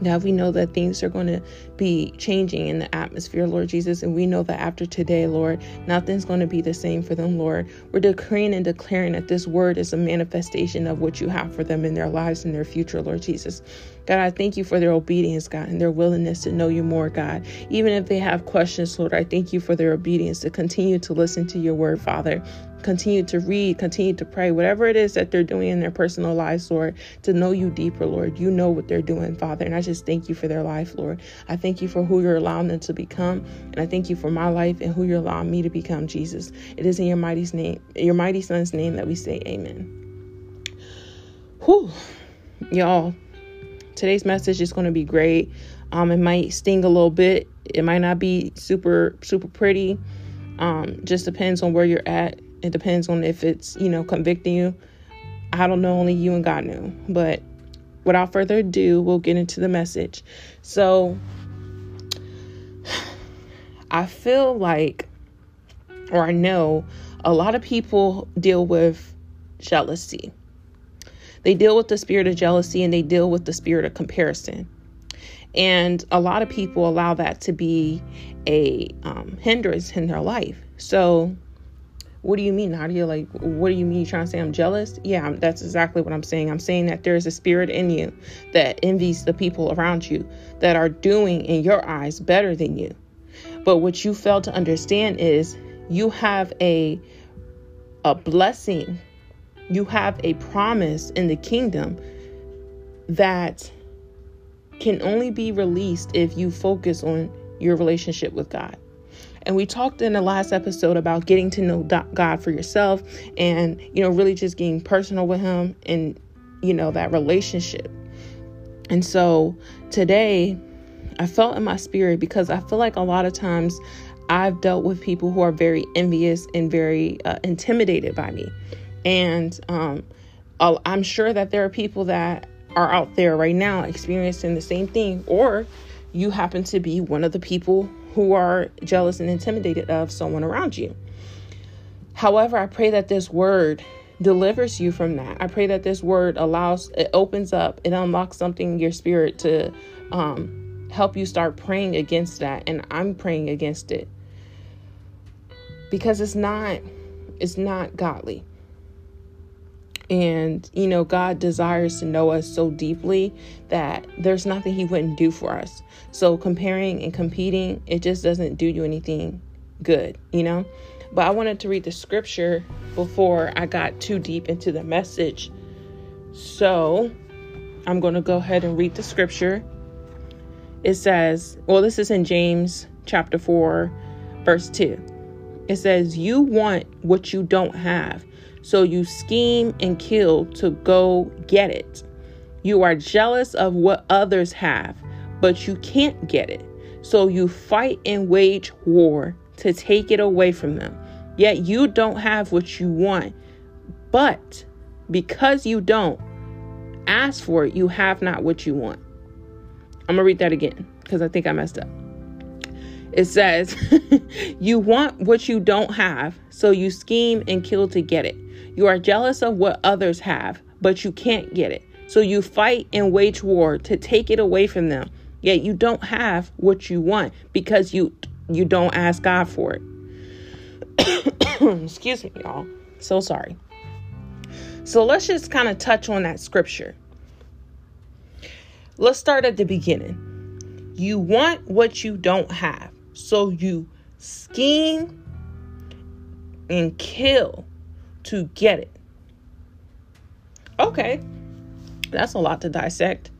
Now we know that things are going to be changing in the atmosphere, Lord Jesus. And we know that after today, Lord, nothing's going to be the same for them, Lord. We're decreeing and declaring that this word is a manifestation of what you have for them in their lives and their future, Lord Jesus. God, I thank you for their obedience, God, and their willingness to know you more, God. Even if they have questions, Lord, I thank you for their obedience to continue to listen to your word, Father. Continue to read, continue to pray, whatever it is that they're doing in their personal lives, Lord, to know you deeper, Lord. You know what they're doing, Father. And I just thank you for their life, Lord. I thank you for who you're allowing them to become. And I thank you for my life and who you're allowing me to become, Jesus. It is in your mighty name, your mighty son's name that we say amen. Whew. Y'all, today's message is going to be great. Um, it might sting a little bit. It might not be super, super pretty. Um, just depends on where you're at. It depends on if it's, you know, convicting you. I don't know, only you and God knew. But without further ado, we'll get into the message. So, *sighs* I feel like, or I know, a lot of people deal with jealousy. They deal with the spirit of jealousy and they deal with the spirit of comparison. And a lot of people allow that to be a um, hindrance in their life. So, what do you mean? You like, what do you mean? You trying to say I'm jealous? Yeah, that's exactly what I'm saying. I'm saying that there's a spirit in you that envies the people around you that are doing in your eyes better than you. But what you fail to understand is you have a a blessing you have a promise in the kingdom that can only be released if you focus on your relationship with God. And we talked in the last episode about getting to know God for yourself and, you know, really just getting personal with Him and, you know, that relationship. And so today, I felt in my spirit because I feel like a lot of times I've dealt with people who are very envious and very uh, intimidated by me. And um, I'm sure that there are people that are out there right now experiencing the same thing, or you happen to be one of the people who are jealous and intimidated of someone around you. However, I pray that this word delivers you from that. I pray that this word allows, it opens up, it unlocks something in your spirit to um, help you start praying against that. And I'm praying against it because it's not, it's not godly. And, you know, God desires to know us so deeply that there's nothing He wouldn't do for us. So, comparing and competing, it just doesn't do you anything good, you know? But I wanted to read the scripture before I got too deep into the message. So, I'm going to go ahead and read the scripture. It says, well, this is in James chapter 4, verse 2. It says, You want what you don't have so you scheme and kill to go get it. You are jealous of what others have, but you can't get it. So you fight and wage war to take it away from them. Yet you don't have what you want. But because you don't ask for it, you have not what you want. I'm going to read that again because I think I messed up. It says, *laughs* You want what you don't have, so you scheme and kill to get it. You are jealous of what others have, but you can't get it. So you fight and wage war to take it away from them. Yet you don't have what you want because you you don't ask God for it. *coughs* Excuse me, y'all. So sorry. So let's just kind of touch on that scripture. Let's start at the beginning. You want what you don't have. So you scheme and kill to get it. Okay, that's a lot to dissect.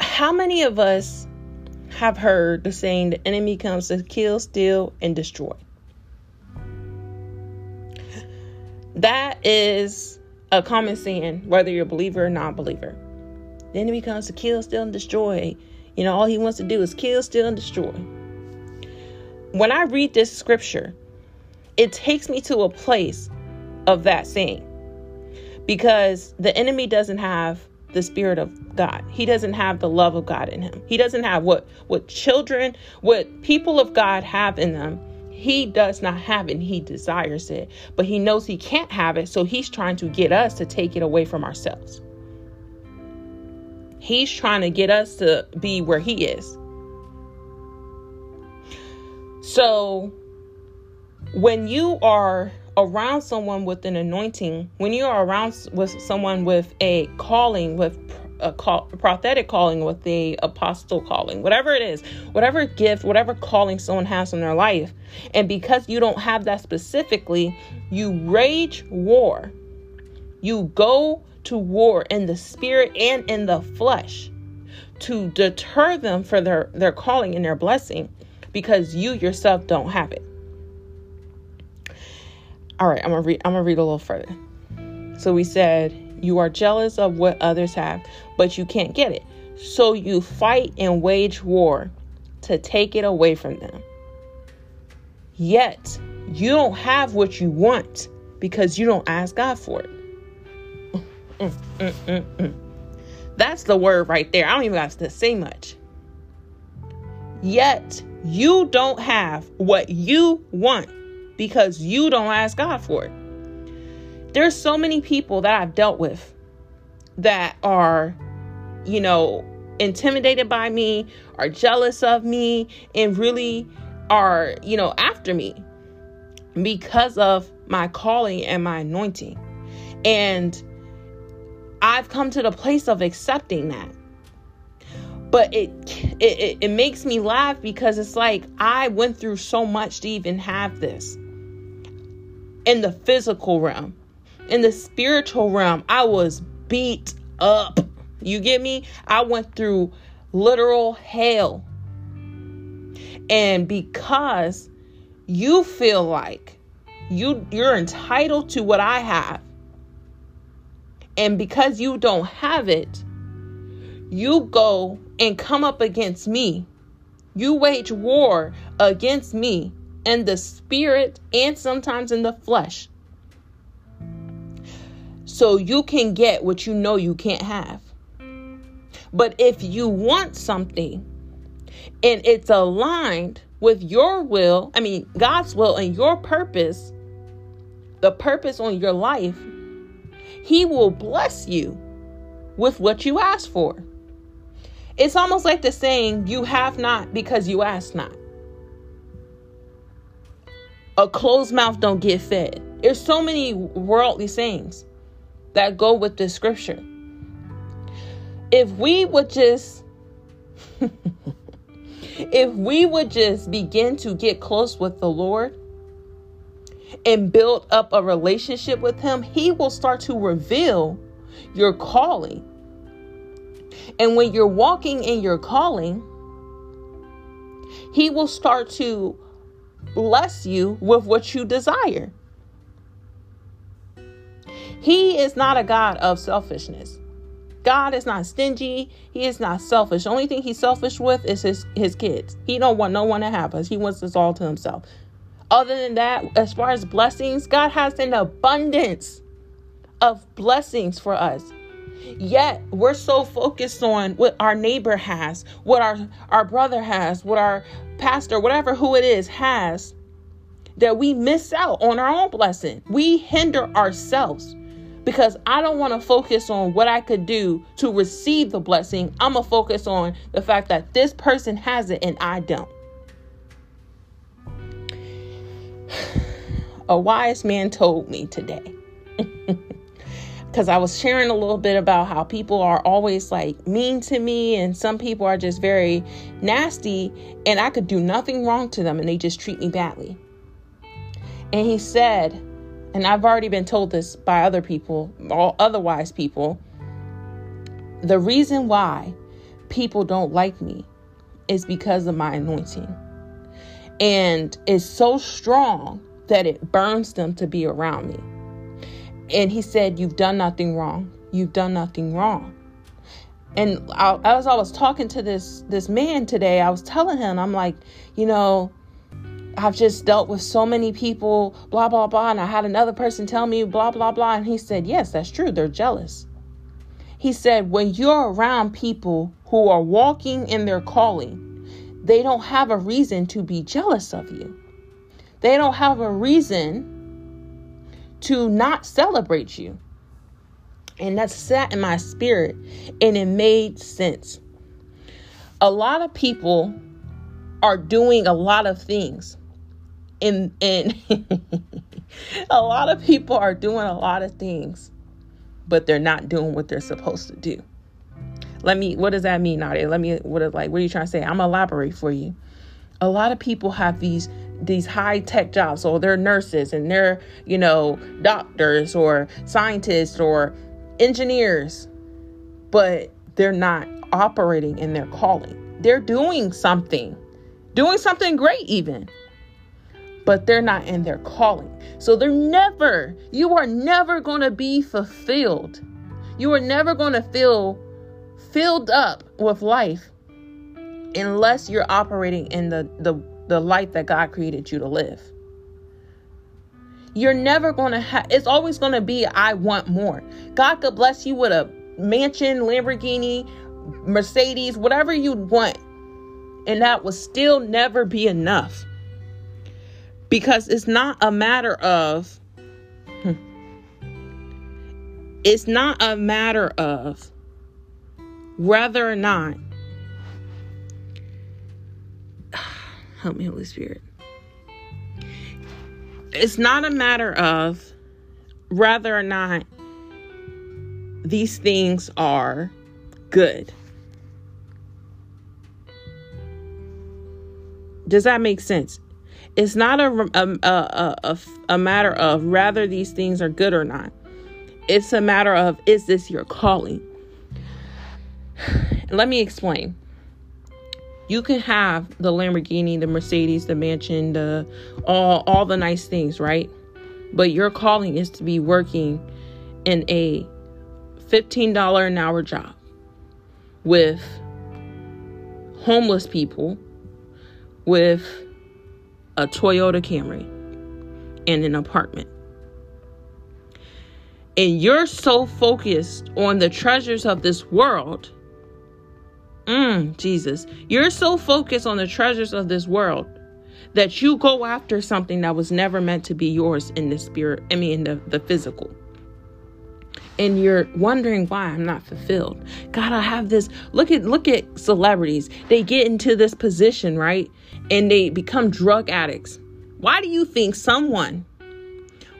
How many of us have heard the saying the enemy comes to kill, steal, and destroy? That is a common saying, whether you're a believer or non believer. The enemy comes to kill, steal, and destroy. You know, all he wants to do is kill, steal, and destroy. When I read this scripture, it takes me to a place of that saying because the enemy doesn't have the spirit of God. He doesn't have the love of God in him. He doesn't have what what children, what people of God have in them. He does not have it. he desires it, but he knows he can't have it, so he's trying to get us to take it away from ourselves. He's trying to get us to be where he is. So when you are around someone with an anointing, when you are around with someone with a calling, with a, call, prophetic calling, with the apostle calling, whatever it is, whatever gift, whatever calling someone has in their life, and because you don't have that specifically, you rage war. You go to war in the spirit and in the flesh to deter them for their, their calling and their blessing because you yourself don't have it. All right, I'm gonna read. I'm gonna read a little further. So we said you are jealous of what others have, but you can't get it. So you fight and wage war to take it away from them. Yet you don't have what you want because you don't ask God for it. That's the word right there. I don't even have to say much. Yet you don't have what you want because you don't ask God for it. There's so many people that I've dealt with that are, you know, intimidated by me, are jealous of me, and really are, you know, after me because of my calling and my anointing. And I've come to the place of accepting that. But it, it it makes me laugh because it's like I went through so much to even have this in the physical realm. In the spiritual realm, I was beat up. You get me? I went through literal hell. And because you feel like you you're entitled to what I have, and because you don't have it, you go and come up against me. You wage war against me in the spirit and sometimes in the flesh. So you can get what you know you can't have. But if you want something and it's aligned with your will, I mean, God's will and your purpose, the purpose on your life, He will bless you with what you ask for. It's almost like the saying, You have not because you ask not. A closed mouth don't get fed. There's so many worldly things that go with this scripture. If we would just *laughs* if we would just begin to get close with the Lord and build up a relationship with him, he will start to reveal your calling. And when you're walking in your calling, he will start to bless you with what you desire. He is not a God of selfishness. God is not stingy. He is not selfish. The only thing he's selfish with is his, his kids. He don't want no one to have us. He wants us all to himself. Other than that, as far as blessings, God has an abundance of blessings for us. Yet we're so focused on what our neighbor has, what our, our brother has, what our pastor, whatever who it is, has, that we miss out on our own blessing. We hinder ourselves because I don't want to focus on what I could do to receive the blessing. I'm going to focus on the fact that this person has it and I don't. A wise man told me today. *laughs* Because I was sharing a little bit about how people are always like mean to me, and some people are just very nasty, and I could do nothing wrong to them, and they just treat me badly. And he said, and I've already been told this by other people, all otherwise people, the reason why people don't like me is because of my anointing. And it's so strong that it burns them to be around me. And he said, You've done nothing wrong. You've done nothing wrong. And I, as I was talking to this this man today, I was telling him, I'm like, you know, I've just dealt with so many people, blah, blah, blah. And I had another person tell me, blah, blah, blah. And he said, Yes, that's true. They're jealous. He said, When you're around people who are walking in their calling, they don't have a reason to be jealous of you. They don't have a reason to not celebrate you. And that sat in my spirit and it made sense. A lot of people are doing a lot of things and and *laughs* a lot of people are doing a lot of things but they're not doing what they're supposed to do let me what does that mean Nadia? let me what is like what are you trying to say i'm elaborate for you a lot of people have these these high tech jobs so they're nurses and they're you know doctors or scientists or engineers but they're not operating in their calling they're doing something doing something great even but they're not in their calling. So they're never, you are never going to be fulfilled. You are never going to feel filled up with life unless you're operating in the, the, the life that God created you to live. You're never going to have, it's always going to be, I want more. God could bless you with a mansion, Lamborghini, Mercedes, whatever you want. And that will still never be enough because it's not a matter of hmm, it's not a matter of whether or not help me holy spirit it's not a matter of whether or not these things are good does that make sense it's not a, a, a, a, a matter of whether these things are good or not. It's a matter of is this your calling? *sighs* Let me explain. You can have the Lamborghini, the Mercedes, the mansion, the all all the nice things, right? But your calling is to be working in a $15 an hour job with homeless people, with a Toyota Camry in an apartment. And you're so focused on the treasures of this world. Mm, Jesus. You're so focused on the treasures of this world that you go after something that was never meant to be yours in the spirit, I mean, in the, the physical. And you're wondering why I'm not fulfilled. God, I have this. Look at look at celebrities. They get into this position, right? and they become drug addicts. Why do you think someone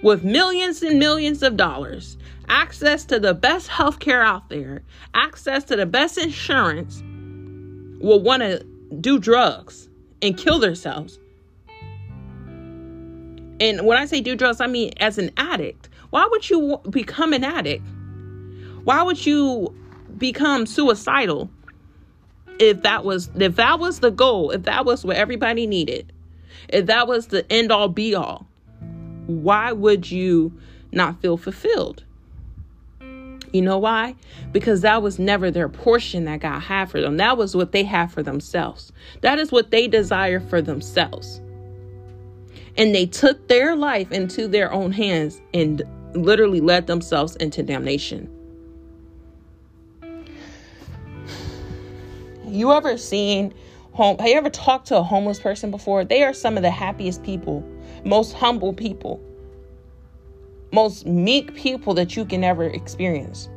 with millions and millions of dollars, access to the best healthcare out there, access to the best insurance, will want to do drugs and kill themselves. And when I say do drugs, I mean as an addict. Why would you become an addict? Why would you become suicidal if that was if that was the goal, if that was what everybody needed, if that was the end all be all? Why would you not feel fulfilled? You know why? Because that was never their portion that God had for them. That was what they had for themselves. That is what they desire for themselves. And they took their life into their own hands and literally led themselves into damnation. You ever seen home have you ever talked to a homeless person before? They are some of the happiest people, most humble people most meek people that you can ever experience.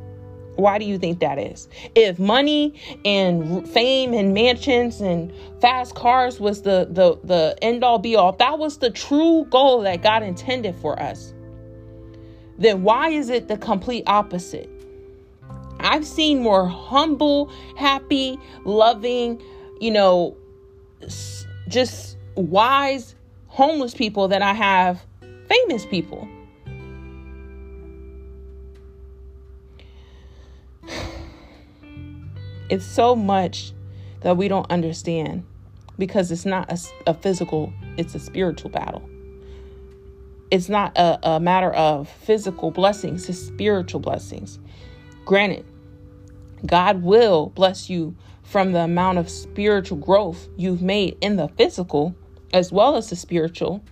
Why do you think that is? If money and fame and mansions and fast cars was the the the end all be all, that was the true goal that God intended for us. Then why is it the complete opposite? I've seen more humble, happy, loving, you know, just wise homeless people than I have famous people. It's so much that we don't understand because it's not a, a physical, it's a spiritual battle. It's not a, a matter of physical blessings, it's spiritual blessings. Granted, God will bless you from the amount of spiritual growth you've made in the physical as well as the spiritual.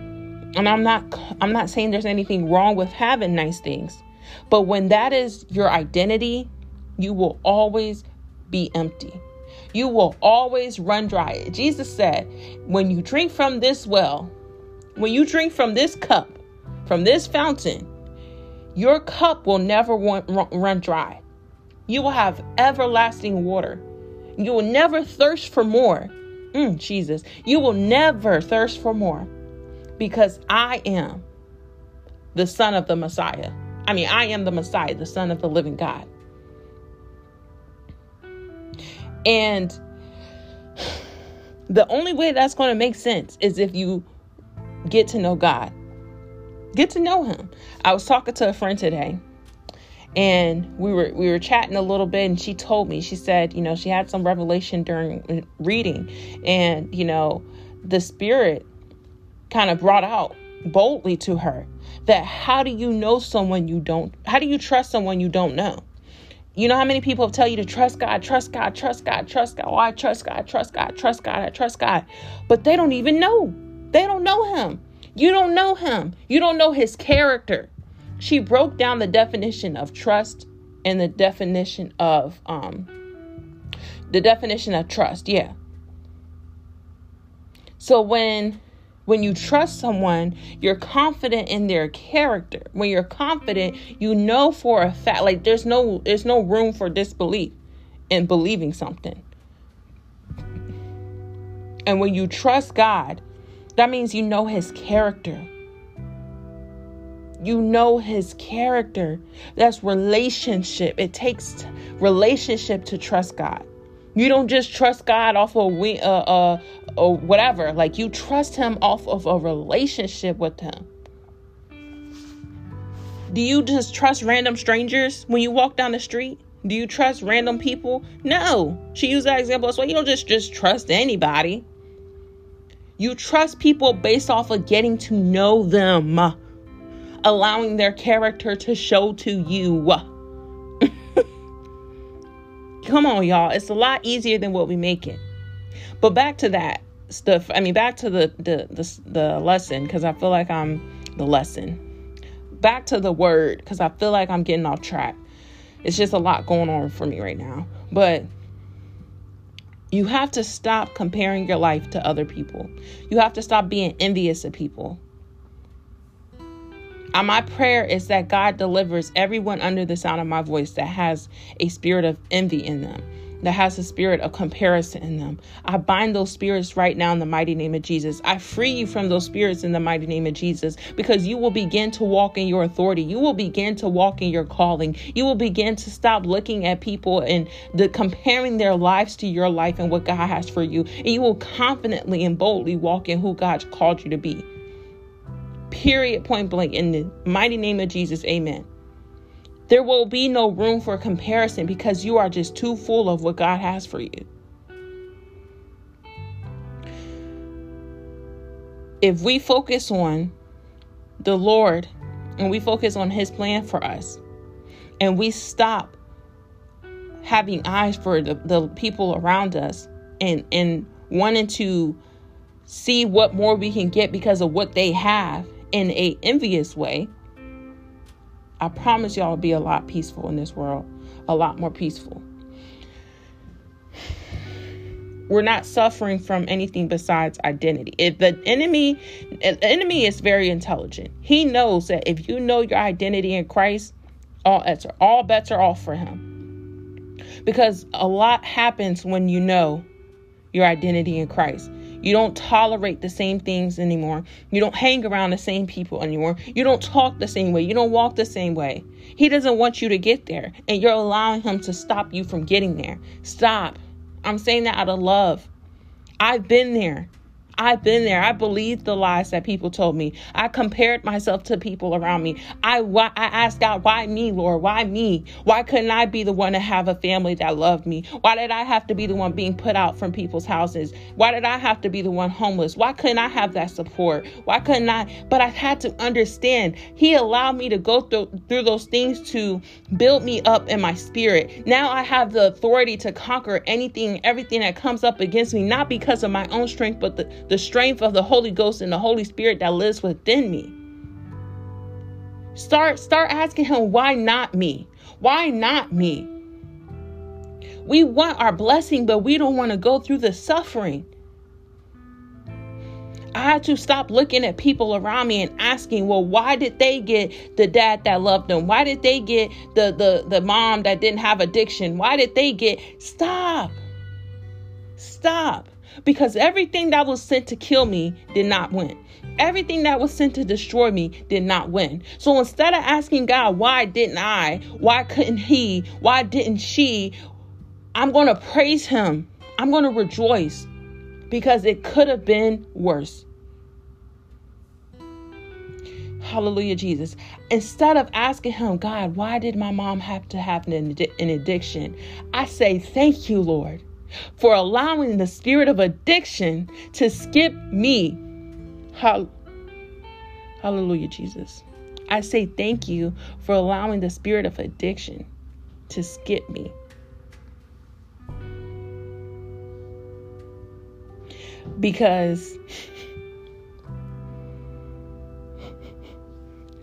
And I'm not I'm not saying there's anything wrong with having nice things. But when that is your identity, you will always be empty. You will always run dry. Jesus said, When you drink from this well, when you drink from this cup, from this fountain, your cup will never run dry. You will have everlasting water. You will never thirst for more. Mm, Jesus, you will never thirst for more because I am the Son of the Messiah. I mean, I am the Messiah, the Son of the living God. And the only way that's going to make sense is if you get to know God. Get to know him. I was talking to a friend today and we were we were chatting a little bit and she told me she said, you know, she had some revelation during reading and, you know, the spirit kind of brought out boldly to her that how do you know someone you don't how do you trust someone you don't know? You know how many people have tell you to trust God, trust God, trust God, trust God. Oh, I trust God, trust God, trust God, I trust God. But they don't even know. They don't know Him. You don't know Him. You don't know His character. She broke down the definition of trust and the definition of um the definition of trust. Yeah. So when when you trust someone, you're confident in their character. When you're confident, you know for a fact like there's no there's no room for disbelief in believing something. And when you trust God, that means you know his character. You know his character. That's relationship. It takes relationship to trust God. You don't just trust God off of we, uh, uh, or whatever. Like you trust Him off of a relationship with Him. Do you just trust random strangers when you walk down the street? Do you trust random people? No. She used that example as well. You don't just just trust anybody. You trust people based off of getting to know them, allowing their character to show to you. Come on, y'all. It's a lot easier than what we make it. But back to that stuff. I mean, back to the the the, the lesson because I feel like I'm the lesson. Back to the word because I feel like I'm getting off track. It's just a lot going on for me right now. But you have to stop comparing your life to other people. You have to stop being envious of people. Uh, my prayer is that God delivers everyone under the sound of my voice that has a spirit of envy in them that has a spirit of comparison in them. I bind those spirits right now in the mighty name of Jesus. I free you from those spirits in the mighty name of Jesus because you will begin to walk in your authority. You will begin to walk in your calling. You will begin to stop looking at people and the comparing their lives to your life and what God has for you. And you will confidently and boldly walk in who God called you to be. Period, point blank. In the mighty name of Jesus, amen. There will be no room for comparison because you are just too full of what God has for you. If we focus on the Lord and we focus on His plan for us, and we stop having eyes for the, the people around us and, and wanting to see what more we can get because of what they have in a envious way I promise y'all will be a lot peaceful in this world, a lot more peaceful. We're not suffering from anything besides identity. If the enemy, the enemy is very intelligent. He knows that if you know your identity in Christ, all bets are all bets are off for him. Because a lot happens when you know your identity in Christ. You don't tolerate the same things anymore. You don't hang around the same people anymore. You don't talk the same way. You don't walk the same way. He doesn't want you to get there, and you're allowing him to stop you from getting there. Stop. I'm saying that out of love. I've been there. I've been there. I believed the lies that people told me. I compared myself to people around me. I I asked God, why me, Lord? Why me? Why couldn't I be the one to have a family that loved me? Why did I have to be the one being put out from people's houses? Why did I have to be the one homeless? Why couldn't I have that support? Why couldn't I? But I had to understand. He allowed me to go through through those things to build me up in my spirit. Now I have the authority to conquer anything, everything that comes up against me, not because of my own strength, but the the strength of the Holy Ghost and the Holy Spirit that lives within me. Start start asking him why not me? Why not me? We want our blessing, but we don't want to go through the suffering. I had to stop looking at people around me and asking, well, why did they get the dad that loved them? Why did they get the the the mom that didn't have addiction? Why did they get stop? Stop because everything that was sent to kill me did not win. Everything that was sent to destroy me did not win. So instead of asking God, why didn't I? Why couldn't he? Why didn't she? I'm going to praise him. I'm going to rejoice because it could have been worse. Hallelujah, Jesus. Instead of asking him, God, why did my mom have to have an, addiction? I say, thank you, Lord for allowing the spirit of addiction to skip me. Hallelujah, Jesus. I say thank you for allowing the spirit of addiction to skip me. Because *laughs*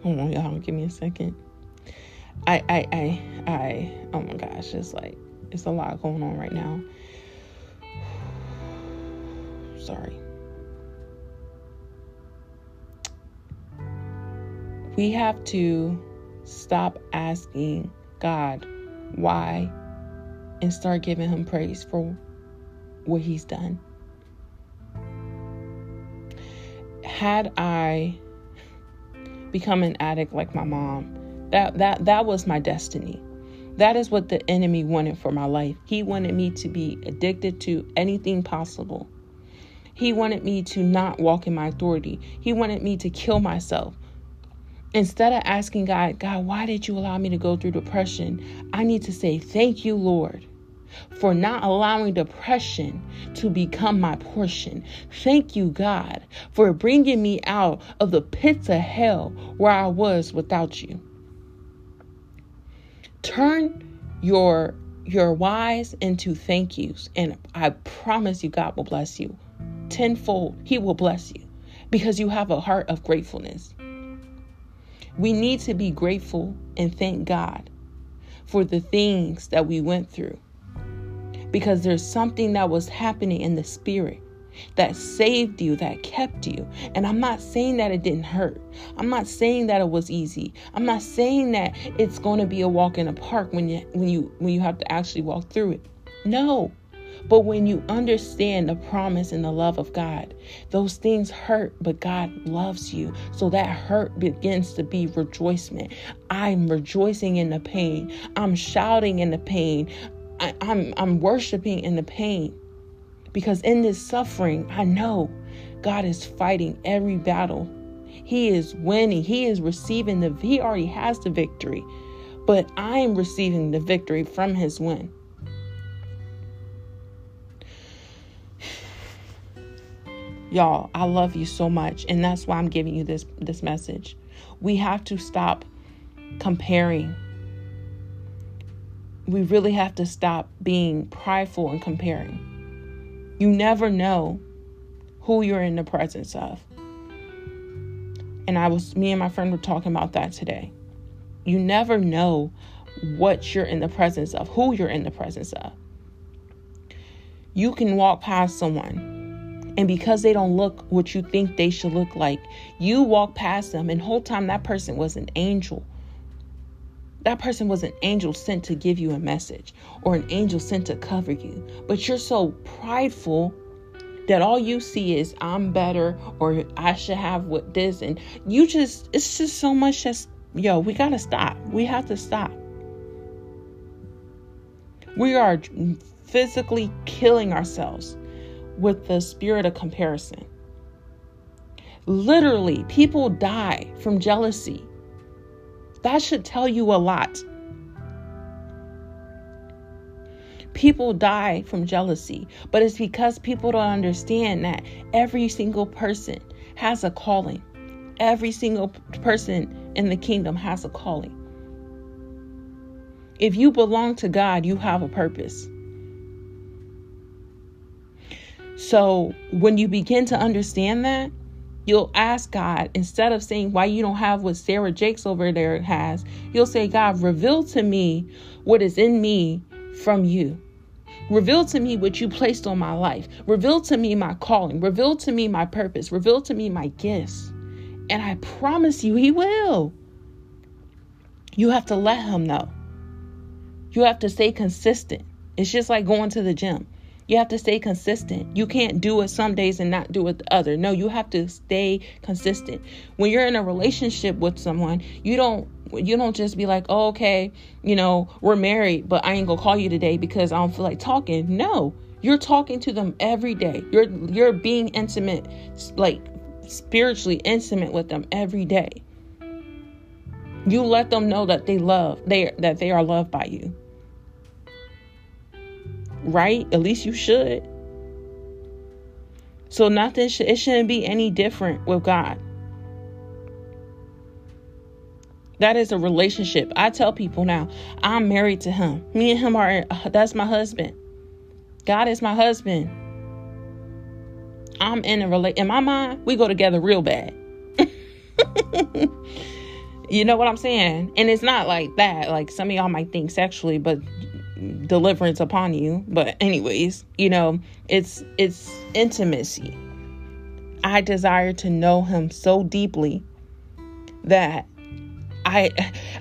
hold on, y'all, give me a second. I I I I oh my gosh, it's like it's a lot going on right now. Sorry. We have to stop asking God why and start giving Him praise for what He's done. Had I become an addict like my mom, that that that was my destiny. That is what the enemy wanted for my life. He wanted me to be addicted to anything possible. He wanted me to not walk in my authority. He wanted me to kill myself. Instead of asking God, God, why did you allow me to go through depression? I need to say, Thank you, Lord, for not allowing depression to become my portion. Thank you, God, for bringing me out of the pits of hell where I was without you. Turn your your whys into thank yous, and I promise you, God will bless you tenfold, He will bless you because you have a heart of gratefulness. We need to be grateful and thank God for the things that we went through because there's something that was happening in the spirit. that saved you, that kept you. And I'm not saying that it didn't hurt. I'm not saying that it was easy. I'm not saying that it's going to be a walk in the park when you when you when you have to actually walk through it. No. But when you understand the promise and the love of God, those things hurt, but God loves you. So that hurt begins to be rejoicement. I'm rejoicing in the pain. I'm shouting in the pain. I, am I'm, I'm worshiping in the pain. Because in this suffering, I know God is fighting every battle. He is winning. He is receiving the he already has the victory. But I am receiving the victory from his win. Y'all, I love you so much and that's why I'm giving you this this message. We have to stop comparing. We really have to stop being prideful and comparing. You never know who you're in the presence of. And I was me and my friend were talking about that today. You never know what you're in the presence of, who you're in the presence of. You can walk past someone and because they don't look what you think they should look like, you walk past them, and whole time that person was an angel. That person was an angel sent to give you a message or an angel sent to cover you. But you're so prideful that all you see is I'm better or I should have what this and you just it's just so much just yo, we got to stop. We have to stop. We are physically killing ourselves with the spirit of comparison. Literally, people die from jealousy. That should tell you a lot. People die from jealousy, but it's because people don't understand that every single person has a calling. Every single person in the kingdom has a calling. If you belong to God, you have a purpose. So when you begin to understand that, you'll ask God instead of saying why you don't have what Sarah Jakes over there has, you'll say, God, reveal to me what is in me from you. Reveal to me what you placed on my life. Reveal to me my calling. Reveal to me my purpose. Reveal to me my gifts. And I promise you, He will. You have to let Him know. You have to stay consistent. It's just like going to the gym. You have to stay consistent. You can't do it some days and not do it the other. No, you have to stay consistent. When you're in a relationship with someone, you don't you don't just be like, oh, okay, you know, we're married, but I ain't gonna call you today because I don't feel like talking. No, you're talking to them every day. You're you're being intimate, like spiritually intimate with them every day. You let them know that they love they that they are loved by you right? At least you should. So nothing should it shouldn't be any different with God. That is a relationship. I tell people now, I'm married to him. Me and him are uh, that's my husband. God is my husband. I'm in a relate in my mind, we go together real bad. *laughs* you know what I'm saying? And it's not like that. Like some of y'all might think sexually, but deliverance upon you. But anyways you know it's it's intimacy. I desire to know him so deeply that i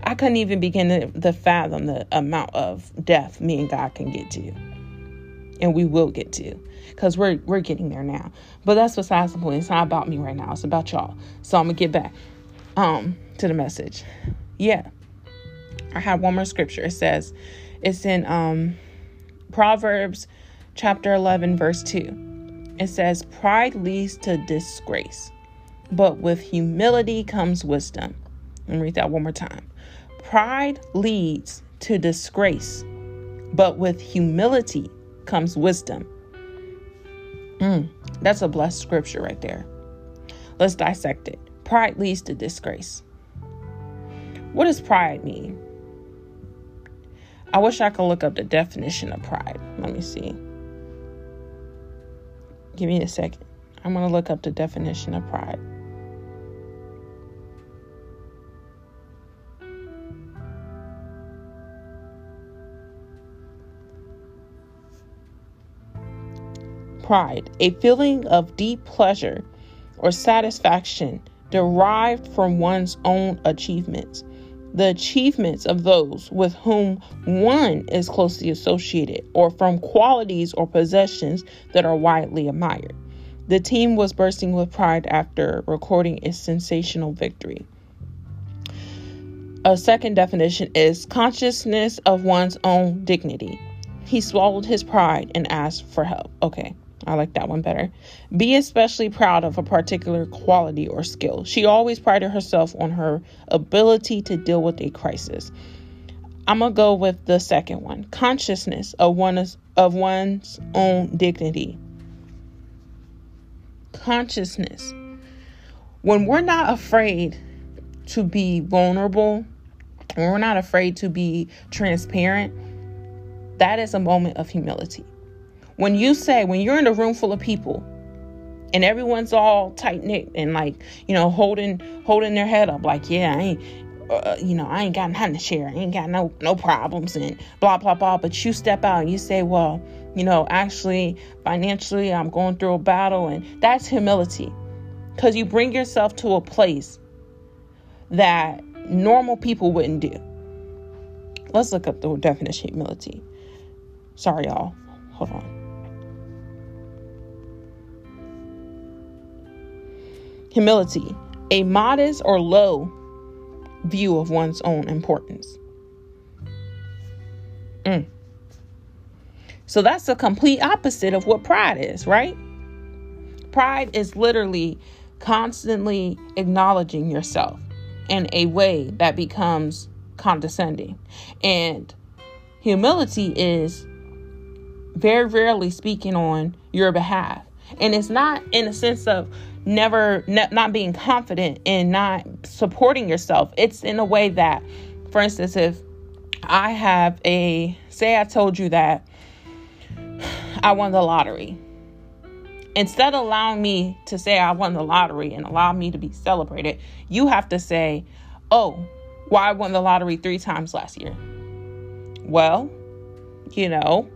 i couldn't even begin to, to fathom the amount of depth me and god can get to and we will get to because we're we're getting there now. But that's besides the point. It's not about me right now. It's about y'all. So i'm gonna get back um to the message. Yeah. I have one more scripture. It says it's in um, Proverbs chapter 11, verse 2. It says, Pride leads to disgrace, but with humility comes wisdom. Let me read that one more time. Pride leads to disgrace, but with humility comes wisdom. Mm, that's a blessed scripture right there. Let's dissect it. Pride leads to disgrace. What does pride mean? I wish I could look up the definition of pride. Let me see. Give me a second. I'm going to look up the definition of pride. pride, a feeling of deep pleasure or satisfaction derived from one's own achievements, the achievements of those with whom one is closely associated, or from qualities or possessions that are widely admired. The team was bursting with pride after recording a sensational victory. A second definition is consciousness of one's own dignity. He swallowed his pride and asked for help. Okay, I like that one better. Be especially proud of a particular quality or skill. She always prided herself on her ability to deal with a crisis. I'm gonna go with the second one: consciousness of one's of one's own dignity. Consciousness. When we're not afraid to be vulnerable, when we're not afraid to be transparent, that is a moment of humility. When you say, when you're in a room full of people and everyone's all tight knit and like, you know, holding holding their head up, like, yeah, I ain't, uh, you know, I ain't got nothing to share. I ain't got no no problems and blah blah blah. But you step out and you say, well, you know, actually, financially, I'm going through a battle, and that's humility, because you bring yourself to a place that normal people wouldn't do. Let's look up the definition of humility. Sorry, y'all. Hold on. Humility, a modest or low view of one's own importance. Mm. So that's the complete opposite of what pride is, right? Pride is literally constantly acknowledging yourself in a way that becomes condescending. And humility is very rarely speaking on your behalf. And it's not in a sense of never ne- not being confident and not supporting yourself. It's in a way that, for instance, if I have a say I told you that I won the lottery. Instead of allowing me to say I won the lottery and allow me to be celebrated, you have to say, Oh, why well, I won the lottery three times last year. Well, you know,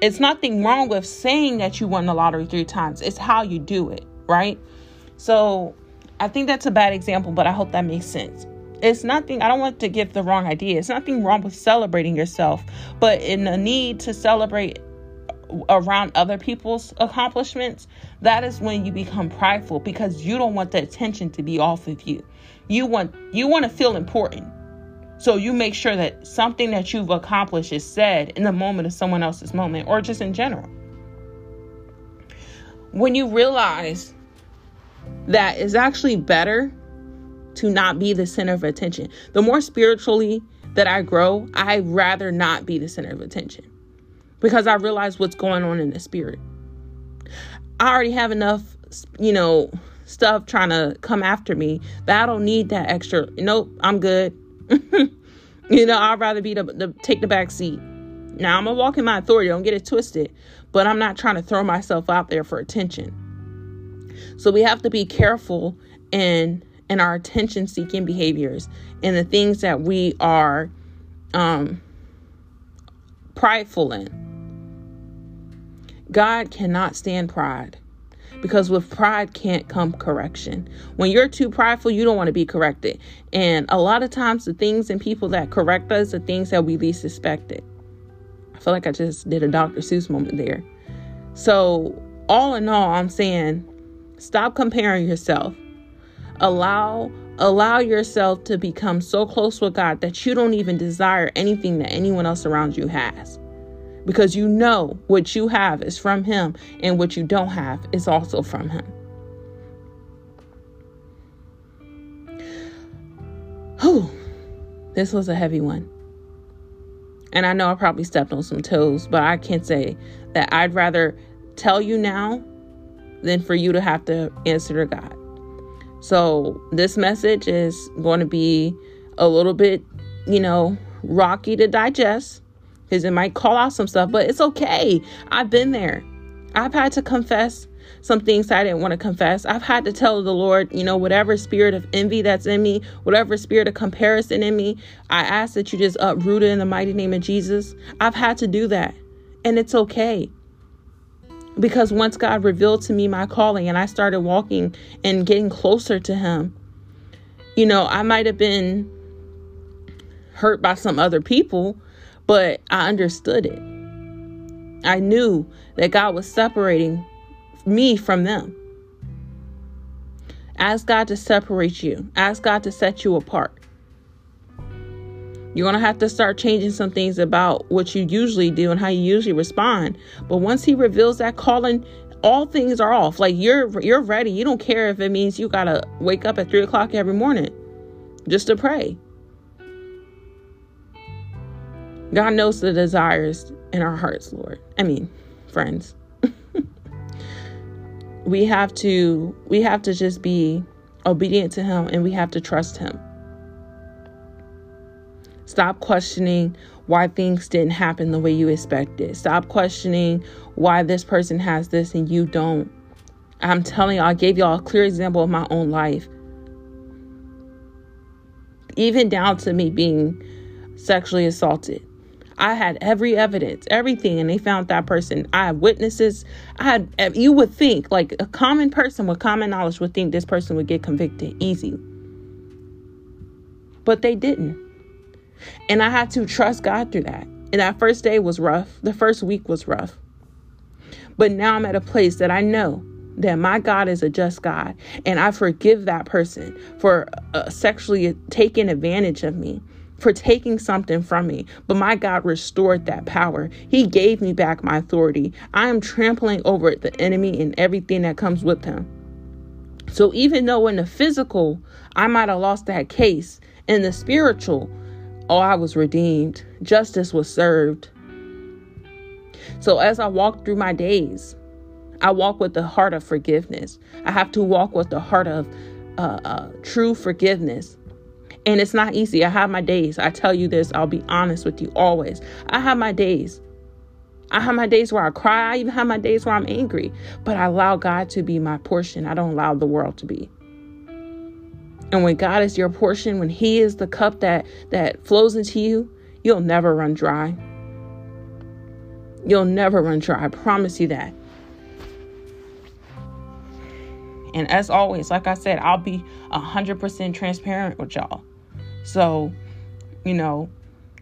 it's nothing wrong with saying that you won the lottery three times. It's how you do it, right? So I think that's a bad example, but I hope that makes sense. It's nothing, I don't want to give the wrong idea. It's nothing wrong with celebrating yourself, but in the need to celebrate around other people's accomplishments, that is when you become prideful because you don't want the attention to be off of you. You want you want to feel important. So you make sure that something that you've accomplished is said in the moment of someone else's moment or just in general. When you realize that it's actually better to not be the center of attention. The more spiritually that I grow, I rather not be the center of attention because I realize what's going on in the spirit. I already have enough, you know, stuff trying to come after me that I don't need that extra. Nope, I'm good. *laughs* you know, I'd rather be the, the take the back seat. Now I'm gonna walk in my authority. Don't get it twisted, but I'm not trying to throw myself out there for attention. So we have to be careful in in our attention seeking behaviors and the things that we are um prideful in. God cannot stand pride because with pride can't come correction. When you're too prideful, you don't want to be corrected. And a lot of times, the things and people that correct us are things that we least suspected. I feel like I just did a Dr. Seuss moment there. So, all in all, I'm saying stop comparing yourself. Allow allow yourself to become so close with God that you don't even desire anything that anyone else around you has because you know what you have is from Him and what you don't have is also from Him. Whew, this was a heavy one. And I know I probably stepped on some toes, but I can't say that I'd rather tell you now than for you to have to answer to God. So, this message is going to be a little bit, you know, rocky to digest because it might call out some stuff, but it's okay. I've been there. I've had to confess some things I didn't want to confess. I've had to tell the Lord, you know, whatever spirit of envy that's in me, whatever spirit of comparison in me, I ask that you just uproot it in the mighty name of Jesus. I've had to do that, and it's okay. Because once God revealed to me my calling and I started walking and getting closer to Him, you know, I might have been hurt by some other people, but I understood it. I knew that God was separating me from them. Ask God to separate you, ask God to set you apart. You're going to have to start changing some things about what you usually do and how you usually respond. But once he reveals that calling, all things are off. Like you're you're ready. You don't care if it means you gotta wake up at three o'clock every morning just to pray. God knows the desires in our hearts, Lord. I mean, friends. *laughs* we have to we have to just be obedient to him and we have to trust him. Stop questioning why things didn't happen the way you expected. Stop questioning why this person has this and you don't. I'm telling you, I gave y'all a clear example of my own life. Even down to me being sexually assaulted. I had every evidence, everything, and they found that person. I had witnesses. I had, you would think, like a common person with common knowledge would think this person would get convicted easy. But they didn't. And I had to trust God through that. And that first day was rough. The first week was rough. But now I'm at a place that I know that my God is a just God. And I forgive that person for uh, sexually taking advantage of me, for taking something from me. But my God restored that power. He gave me back my authority. I am trampling over the enemy and everything that comes with him. So even though in the physical, I might have lost that case, in the spiritual, Oh, I was redeemed. Justice was served. So as I walk through my days, I walk with the heart of forgiveness. I have to walk with the heart of uh, uh, true forgiveness. And it's not easy. I have my days. I tell you this, I'll be honest with you always. I have my days. I have my days where I cry. I even have my days where I'm angry. But I allow God to be my portion. I don't allow the world to be. And when God is your portion, when He is the cup that that flows into you, you'll never run dry. You'll never run dry. I promise you that. And as always, like I said, I'll be 100% transparent with y'all. So, you know,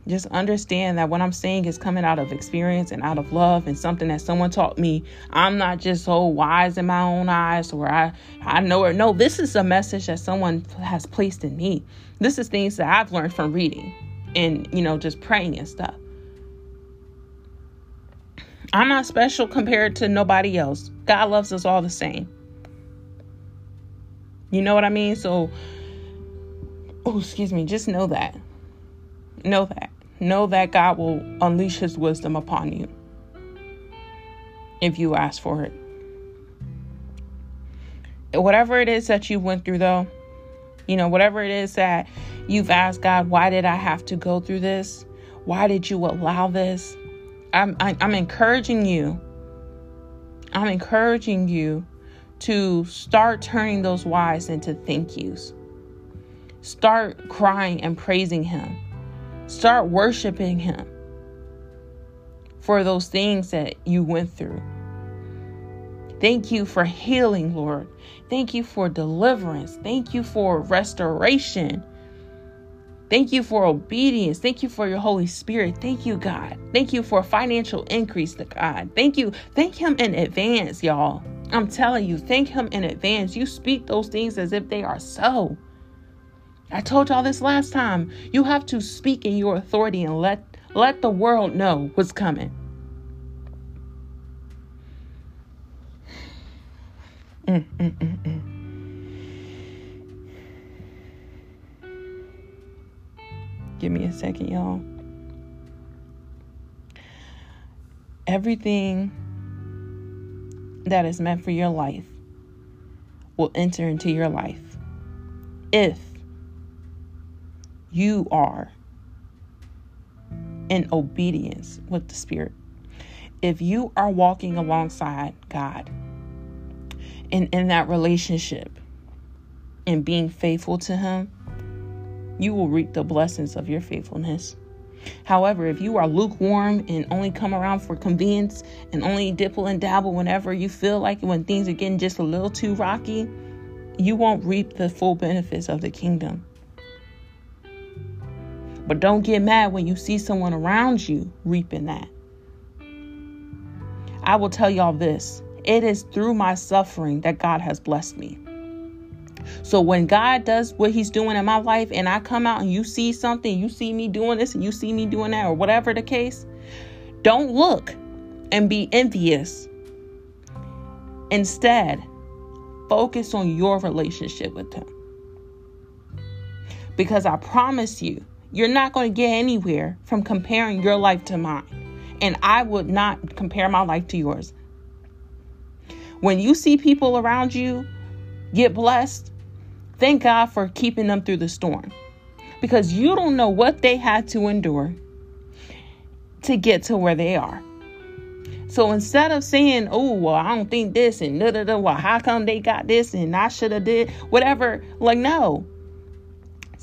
just understand that what I'm saying is coming out of experience and out of love and something that someone taught me. I'm not just so wise in my own eyes or I, I know it. No, this is a message that someone has placed in me. This is things that I've learned from reading and, you know, just praying and stuff. I'm not special compared to nobody else. God loves us all the same. You know what I mean? So, oh, excuse me, just know that. Know that know that God will unleash his wisdom upon you if you ask for it. Whatever it is that you went through, though, you know, whatever it is that you've asked God, why did I have to go through this? Why did you allow this? I'm, I, am encouraging you. I'm encouraging you to start turning those whys into thank yous. Start crying and praising Him Start worshiping Him for those things that you went through. Thank you for healing, Lord. Thank you for deliverance. Thank you for restoration. Thank you for obedience. Thank you for your Holy Spirit. Thank you, God. Thank you for financial increase to God. Thank you. Thank Him in advance, y'all. I'm telling you, thank Him in advance. You speak those things as if they are so. I told y'all this last time. You have to speak in your authority and let let the world know what's coming. Mm, mm, mm. Give me a second, y'all. Everything that is meant for your life will enter into your life if you are in obedience with the Spirit. If you are walking alongside God and in that relationship and being faithful to Him, you will reap the blessings of your faithfulness. However, if you are lukewarm and only come around for convenience and only dipple and dabble whenever you feel like it, when things are getting just a little too rocky, you won't reap the full benefits of the kingdom. But don't get mad when you see someone around you reaping that. I will tell y'all this it is through my suffering that God has blessed me. So when God does what he's doing in my life and I come out and you see something, you see me doing this and you see me doing that or whatever the case, don't look and be envious. Instead, focus on your relationship with him. Because I promise you, you're not going to get anywhere from comparing your life to mine. And I would not compare my life to yours. When you see people around you get blessed, thank God for keeping them through the storm. Because you don't know what they had to endure to get to where they are. So instead of saying, "Oh, well, I don't think this," and da da da, well, how come they got this and I should have did whatever, like no,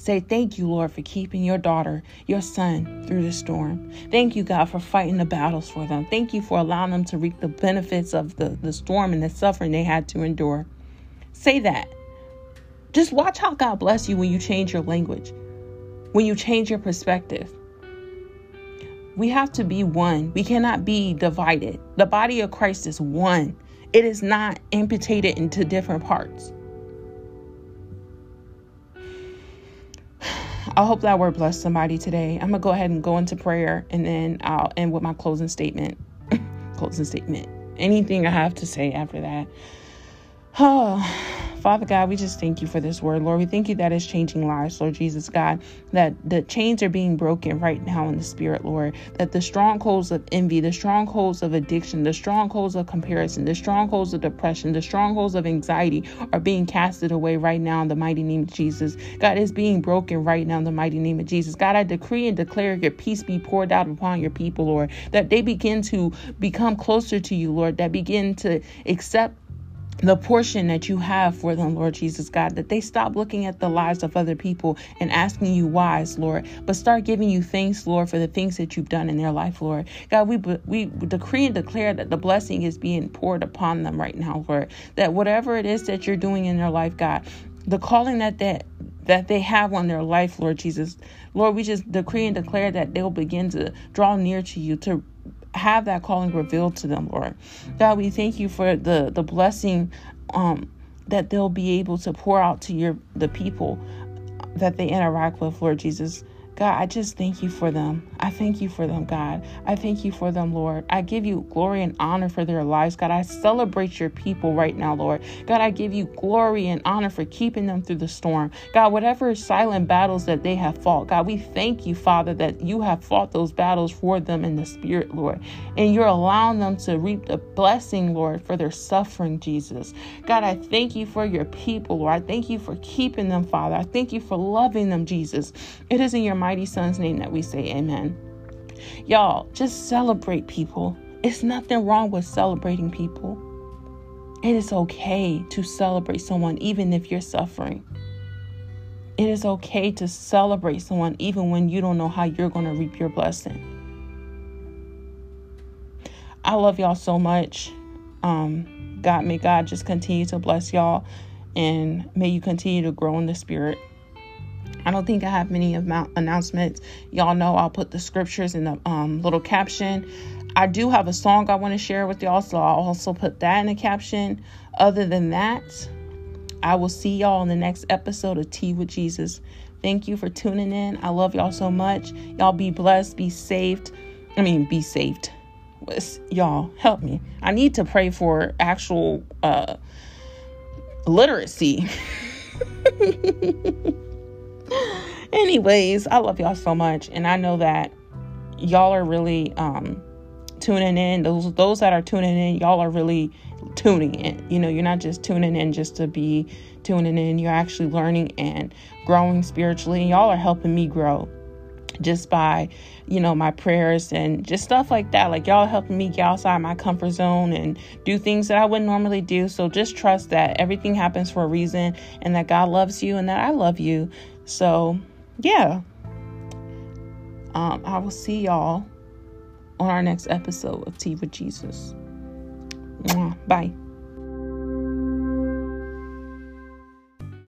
Say, Thank you, Lord, for keeping your daughter, your son through the storm. Thank you, God, for fighting the battles for them. Thank you for allowing them to reap the benefits of the, the storm and the suffering they had to endure. Say that. Just watch how God bless you when you change your language, when you change your perspective. We have to be one. We cannot be divided. The body of Christ is one, it is not amputated into different parts. *sighs* I hope that word blessed somebody today. I'm gonna go ahead and go into prayer and then I'll end with my closing statement. *laughs* closing statement. Anything I have to say after that. Oh, Father God, we just thank you for this word, Lord. We thank you that it's changing lives, Lord Jesus God, that the chains are being broken right now in the spirit, Lord, that the strongholds of envy, the strongholds of addiction, the strongholds of comparison, the strongholds of depression, the strongholds of anxiety are being casted away right now in the mighty name of Jesus. God is being broken right now in the mighty name of Jesus. God, I decree and declare your peace be poured out upon your people, Lord, that they begin to become closer to you, Lord, that begin to accept the portion that you have for them, Lord Jesus God, that they stop looking at the lives of other people and asking you whys, Lord, but start giving you thanks, Lord, for the things that you've done in their life, Lord. God, we we decree and declare that the blessing is being poured upon them right now, Lord. That whatever it is that you're doing in their life, God, the calling that that that they have on their life, Lord Jesus. Lord, we just decree and declare that they'll begin to draw near to you, to have that calling revealed to them, Lord. God, we thank you for the the blessing um, that they'll be able to pour out to your the people that they interact with, Lord Jesus. God, I just thank you for them. I thank you for them, God. I thank you for them, Lord. I give you glory and honor for their lives, God. I celebrate your people right now, Lord. God, I give you glory and honor for keeping them through the storm. God, whatever silent battles that they have fought, God, we thank you, Father, that you have fought those battles for them in the Spirit, Lord. And you're allowing them to reap the blessing, Lord, for their suffering, Jesus. God, I thank you for your people, Lord. I thank you for keeping them, Father. I thank you for loving them, Jesus. It is in your mighty son's name that we say amen. Y'all, just celebrate people. It's nothing wrong with celebrating people. It is okay to celebrate someone even if you're suffering. It is okay to celebrate someone even when you don't know how you're going to reap your blessing. I love y'all so much. Um, God, may God just continue to bless y'all and may you continue to grow in the spirit. I don't think I have many of announcements. Y'all know I'll put the scriptures in the um, little caption. I do have a song I want to share with y'all, so I'll also put that in the caption. Other than that, I will see y'all in the next episode of Tea with Jesus. Thank you for tuning in. I love y'all so much. Y'all be blessed, be saved. I mean, be saved. Y'all, help me. I need to pray for actual uh, literacy. *laughs* *laughs* Anyways, I love y'all so much, and I know that y'all are really um, tuning in. Those those that are tuning in, y'all are really tuning in. You know, you're not just tuning in just to be tuning in. You're actually learning and growing spiritually, and y'all are helping me grow just by you know my prayers and just stuff like that like y'all helping me get outside my comfort zone and do things that i wouldn't normally do so just trust that everything happens for a reason and that god loves you and that i love you so yeah Um, I will see y'all on our next episode of Tea with Jesus. Bye.